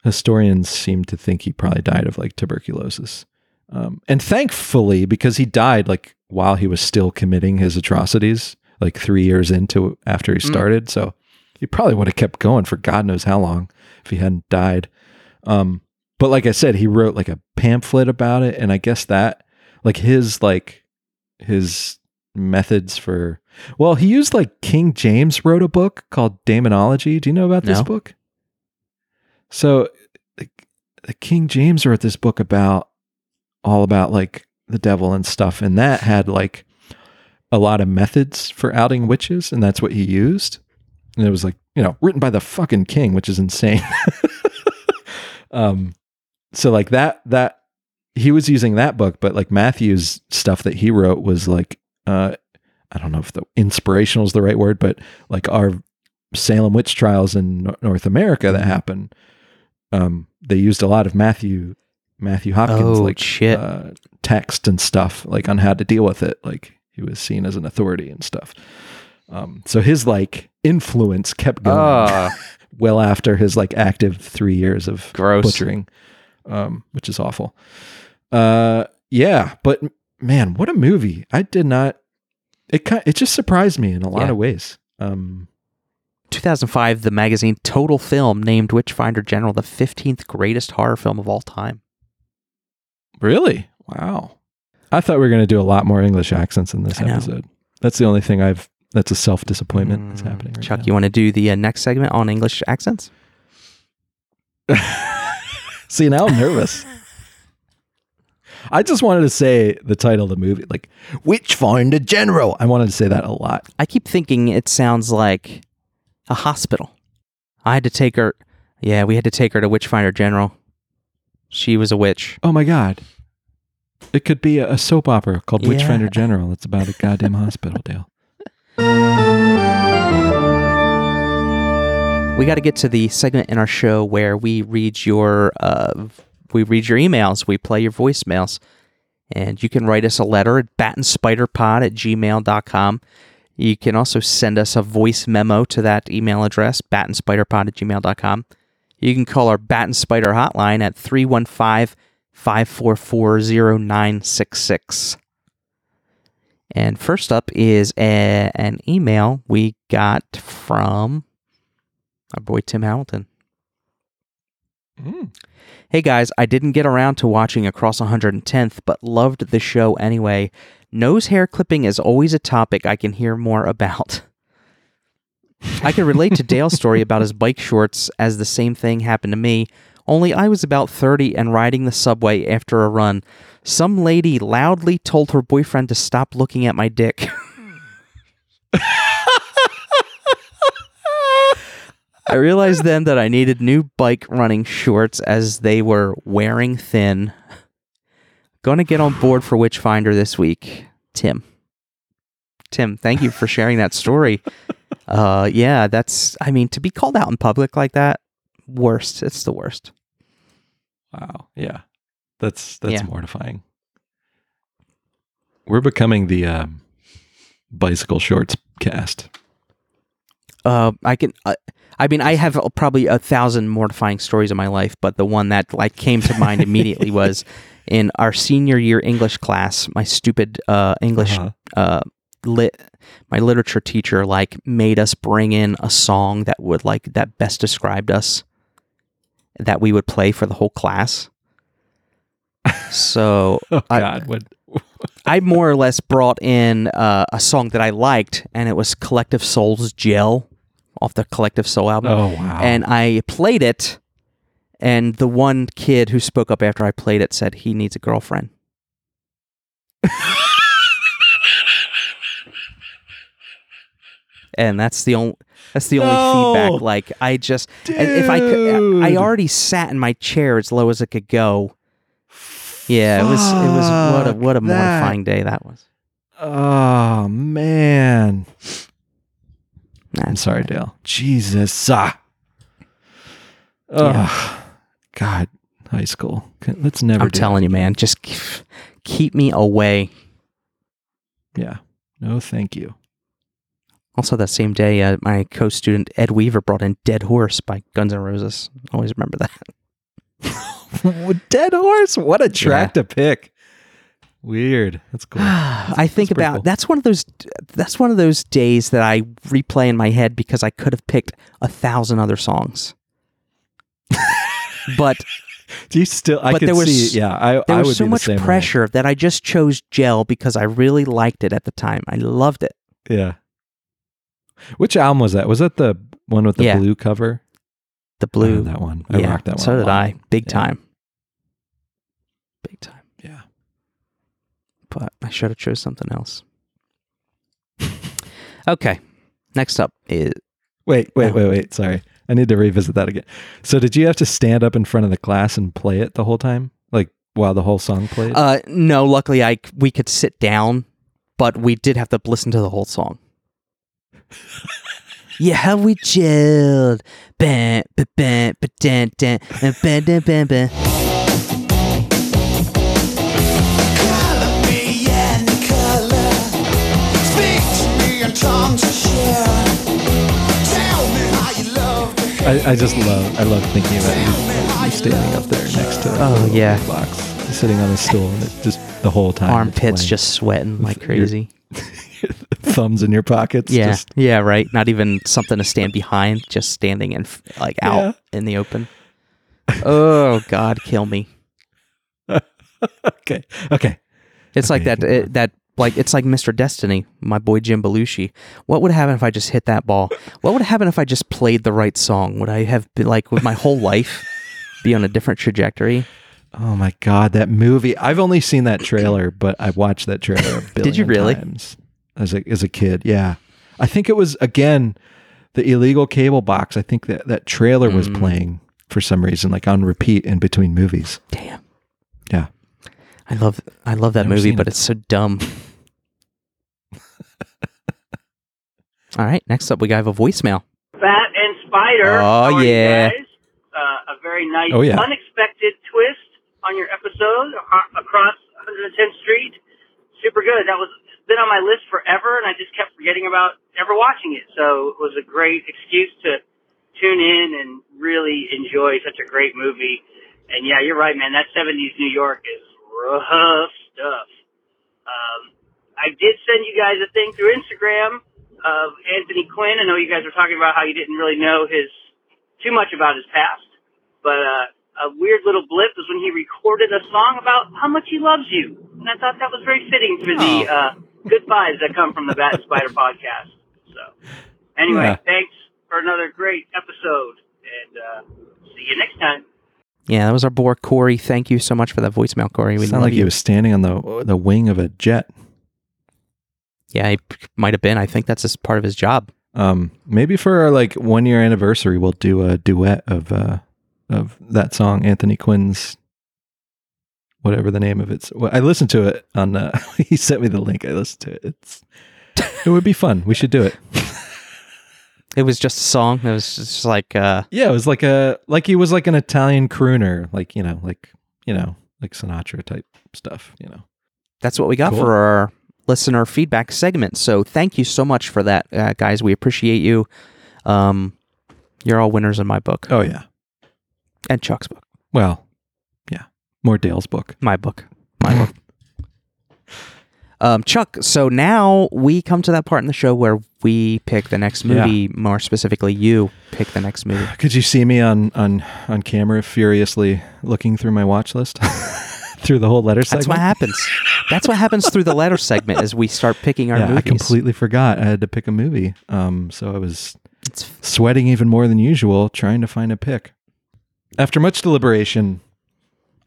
C: historians seem to think he probably died of like tuberculosis. Um, and thankfully, because he died like while he was still committing his atrocities, like three years into after he started, so he probably would have kept going for God knows how long if he hadn't died. Um, but like I said, he wrote like a pamphlet about it, and I guess that like his like his methods for well, he used like King James wrote a book called Daemonology. Do you know about this
B: No.
C: book? So the, the King James wrote this book about all about like the devil and stuff, and that had like a lot of methods for outing witches, and that's what he used. And it was like, you know, written by the fucking king, which is insane. um, so like that that he was using that book, but like Matthew's stuff that he wrote was like uh I don't know if the inspirational is the right word, but like our Salem witch trials in North America that happened, um, they used a lot of Matthew Matthew Hopkins
B: Oh,
C: like
B: shit.
C: Uh, text and stuff like on how to deal with it. Like he was seen as an authority and stuff. Um, so his like influence kept going
B: Ah.
C: well after his like active three years of
B: Gross.
C: butchering, um, which is awful. Uh, yeah, but man, what a movie! I did not. It kind it just surprised me in a lot
B: Yeah.
C: of ways. Um,
B: 2005, the magazine Total Film named Witchfinder General the 15th greatest horror film of all time.
C: Really? Wow. I thought we were going to do a lot more English accents in this
B: I know.
C: episode. That's the only thing I've. That's a self disappointment that's happening. Right
B: Chuck,
C: now.
B: you want to do the uh, next segment on English accents?
C: See, now I'm nervous. I just wanted to say the title of the movie, like Witchfinder General. I wanted to say that a lot.
B: I keep thinking it sounds like a hospital. I had to take her. Yeah, we had to take her to Witchfinder General. She was a witch.
C: Oh my god. It could be a, a soap opera called
B: Yeah.
C: Witchfinder General. It's about a goddamn hospital, Dale.
B: We got to get to the segment in our show where we read your uh, v- we read your emails, we play your voicemails, and you can write us a letter at batandspiderpod at gmail.com. You can also send us a voice memo to that email address, batandspiderpod at gmail.com. You can call our Bat and Spider hotline at 315 544 0966. And first up is a, an email we got from our boy Tim Hamilton. Hmm. Hey guys, I didn't get around to watching Across 110th, but loved the show anyway. Nose hair clipping is always a topic I can hear more about. I can relate to Dale's story about his bike shorts as the same thing happened to me, only I was about 30 and riding the subway after a run. Some lady loudly told her boyfriend to stop looking at my dick. I realized then that I needed new bike running shorts as they were wearing thin. Gonna get on board for Witchfinder this week. Tim. Tim, thank you for sharing that story. Uh yeah, that's I mean, to be called out in public like that, worst. It's the worst.
C: Wow. Yeah. That's that's
B: Yeah.
C: mortifying. We're becoming the um, bicycle shorts cast.
B: Uh, I can. Uh, I mean, I have probably a thousand mortifying stories in my life, but the one that like came to mind immediately was in our senior year English class. My stupid uh, English
C: Uh-huh.
B: Lit. My literature teacher like made us bring in a song that would like that best described us. That we would play for the whole class. So
C: Oh
B: I-
C: God, what?
B: I more or less brought in uh, a song that I liked, and it was Collective Souls Gel off the Collective Soul album.
C: Oh wow.
B: And I played it, and the one kid who spoke up after I played it said he needs a girlfriend. and that's the only that's the only feedback. Like I just and if I could, I already sat in my chair as low as it could go. Yeah, it was it was what a what a
C: that.
B: mortifying day that was.
C: oh man. I'm sorry,
B: right.
C: Dale. Jesus. Ah. Ugh. God, high school. Let's never.
B: I'm telling you, man. Just Keep Me Away.
C: Yeah. No, thank you.
B: Also, that same day, uh, my co student Ed Weaver brought in Dead Horse by Guns N' Roses. Always remember that.
C: Dead horse. What a track to pick. Weird. That's cool.
B: I think
C: pretty
B: about
C: cool.
B: that's one of those that's one of those days that I replay in my head because I could have picked a thousand other songs. but
C: Do you still? I
B: But there was-
C: see. Yeah, I.
B: there
C: I
B: was so much
C: same way.
B: pressure that I just chose Gel because I really liked it at the time. I loved it.
C: Yeah. Which album was that? Was that the one with the
B: Yeah.
C: blue cover?
B: The blue.
C: that one. I
B: yeah,
C: rocked that one.
B: So did. I. Big
C: Yeah.
B: time. Big time.
C: Yeah.
B: But I should have chose something else. okay. Next up is
C: Wait, wait, wait, wait. Sorry. I need to revisit that again. So, did you have to stand up in front of the class and play it the whole time? Like while the whole song played?
B: uh no, luckily I we could sit down, but we did have to listen to the whole song. yeah, how we chilled. Ban, ba, ban, ba, dan, dan, and ban, dan, ban, ban.
C: I, I just love I love thinking about you, you standing up there next to
B: Oh,
C: little
B: yeah.
C: box, sitting on the stool, and it just the whole time.
B: Armpits just sweating like
C: Your-
B: crazy.
C: thumbs in your pockets.
B: Yeah,
C: just-
B: yeah, right. Not even something to stand behind, just standing in like out in the open. Oh God, kill me!
C: okay. Okay.
B: It's like that. It, that like it's like Mr. Destiny, my boy Jim Belushi. What would happen if I just hit that ball? What would happen if I just played the right song? Would I have been like with my whole life be on a different trajectory?
C: Oh my god, that movie! I've only seen that trailer, but I watched that trailer a billion
B: Did you really?
C: times as a as a kid. Yeah, I think it was again the illegal cable box. I think that that trailer was
B: Mm.
C: playing for some reason, like on repeat in between movies.
B: Damn.
C: Yeah.
B: I love I love that
C: Never
B: movie, but
C: it.
B: it's so dumb. All right, next up we got a voicemail.
J: Bat and Spider.
B: Oh,
J: How are you
B: yeah.
J: Uh, a very nice,
C: Oh, yeah.
J: unexpected twist on your episode across 110th Street. Super good. That was been on my list forever, and I just kept forgetting about ever watching it. So it was a great excuse to tune in and really enjoy such a great movie. And yeah, you're right, man. That 70s New York is rough stuff. Um, I did send you guys a thing through Instagram of Anthony Quinn. I know you guys were talking about how you didn't really know his too much about his past, but uh, a weird little blip was when he recorded a song about how much he loves you, and I thought that was very fitting for the uh, good vibes that come from the Bat and Spider podcast. So, anyway,
C: Yeah.
J: thanks for another great episode, and uh, see you next time.
B: Yeah, that was our boy Corey. Thank you so much for that voicemail, Corey. We
C: Sound like
B: you.
C: he was standing on the the wing of a jet.
B: Yeah, he might have been. I think that's just part of his job.
C: Um, maybe for our like one year anniversary, we'll do a duet of uh of that song, Anthony Quinn's, whatever the name of it's. Well, I listened to it on. Uh, he sent me the link. I listened to it. It's it would be fun. We should do it.
B: It was just a song. It was just like uh
C: Yeah, it was like a like he was like an Italian crooner, like you know, like you know, like Sinatra type stuff. You know.
B: that's what we got
C: Cool.
B: for our listener feedback segment. So thank you so much for that, uh, guys. We appreciate you. Um, you're all winners in my book
C: Oh yeah.
B: and Chuck's book,
C: Well. More Dale's book.
B: my book, my book. Um, Chuck. So now we come to that part in the show where we pick the next movie. More specifically, you pick the next movie.
C: Could you see me on on on camera furiously looking through my watch list through the whole letter segment.
B: That's
C: segment?
B: what happens. That's what happens through the letter segment as we start picking our
C: yeah,
B: movies.
C: I completely forgot I had to pick a movie. Um, so I was
B: It's
C: sweating even more than usual trying to find a pick. After much deliberation,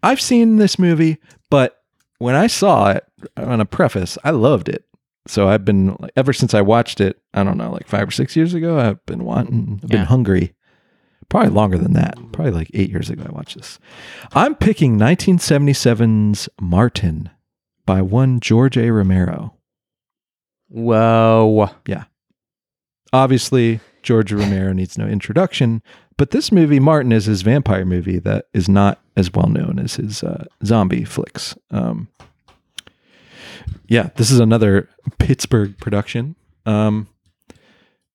C: I've seen this movie, but when I saw it on a preface, I loved it. So I've been ever since I watched it. I don't know, like five or six years ago. I've been wanting, I've been
B: Yeah.
C: hungry. Probably longer than that. Probably like eight years ago. I watched this. I'm picking 1977's Martin by one George A. Romero.
B: whoa. Yeah.
C: Obviously, George Romero needs no introduction, but this movie, Martin, is his vampire movie that is not as well known as his uh, zombie flicks. Um, yeah, this is another Pittsburgh production. Um,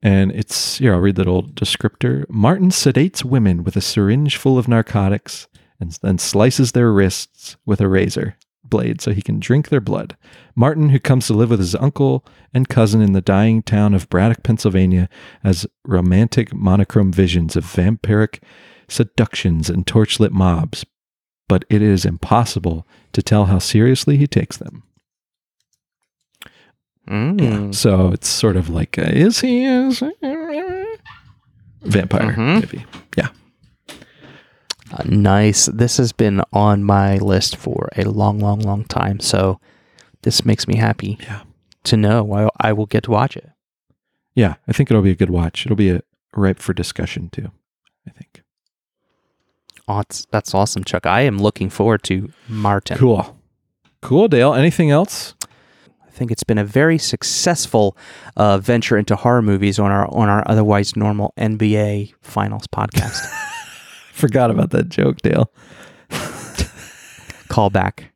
C: and it's here. I'll read the little descriptor. Martin sedates women with a syringe full of narcotics and then slices their wrists with a razor blade so he can drink their blood. Martin, who comes to live with his uncle and cousin in the dying town of Braddock, Pennsylvania, has romantic monochrome visions of vampiric seductions and torchlit mobs, but it is impossible to tell how seriously he takes them.
B: Mm.
C: So it's sort of like, a, is he a vampire?
B: Mhm.
C: Maybe. Yeah.
B: Uh, nice. This has been on my list for a long, long, long time. So this makes me happy
C: Yeah.
B: to know I, I will get to watch it.
C: Yeah. I think it'll be a good watch. It'll be a ripe for discussion too. I think.
B: Oh, that's awesome, Chuck. I am looking forward to Martin.
C: Cool. Cool, Dale. Anything else?
B: I think it's been a very successful uh, venture into horror movies on our on our otherwise normal NBA Finals podcast.
C: Forgot about that joke, Dale.
B: Call back.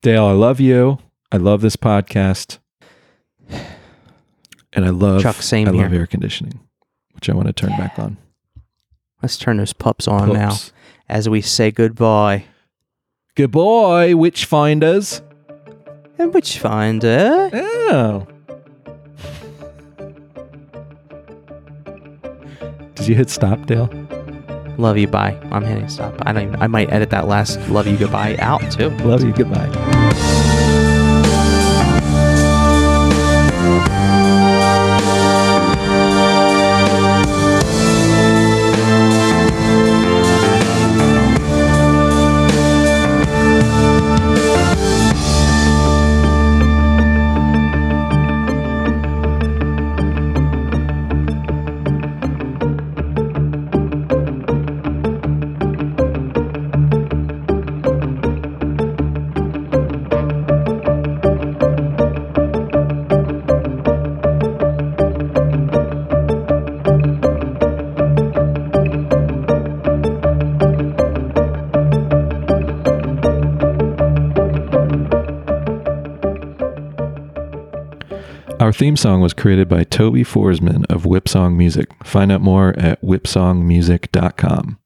C: Dale, I love you. I love this podcast. And I love
B: Chuck, same
C: I love air conditioning, which I want to turn back on.
B: Let's turn those pups on now as we say goodbye.
C: Goodbye, witch finders.
B: And witch finder?
C: Oh. Did you hit stop, Dale?
B: Love you, bye. I'm hitting stop. I don't. Even, I might edit that last "love you, goodbye" out too.
C: Love you. Goodbye. Theme song was created by Toby Forsman of Whipsong Music. Find out more at whipsongmusic.com.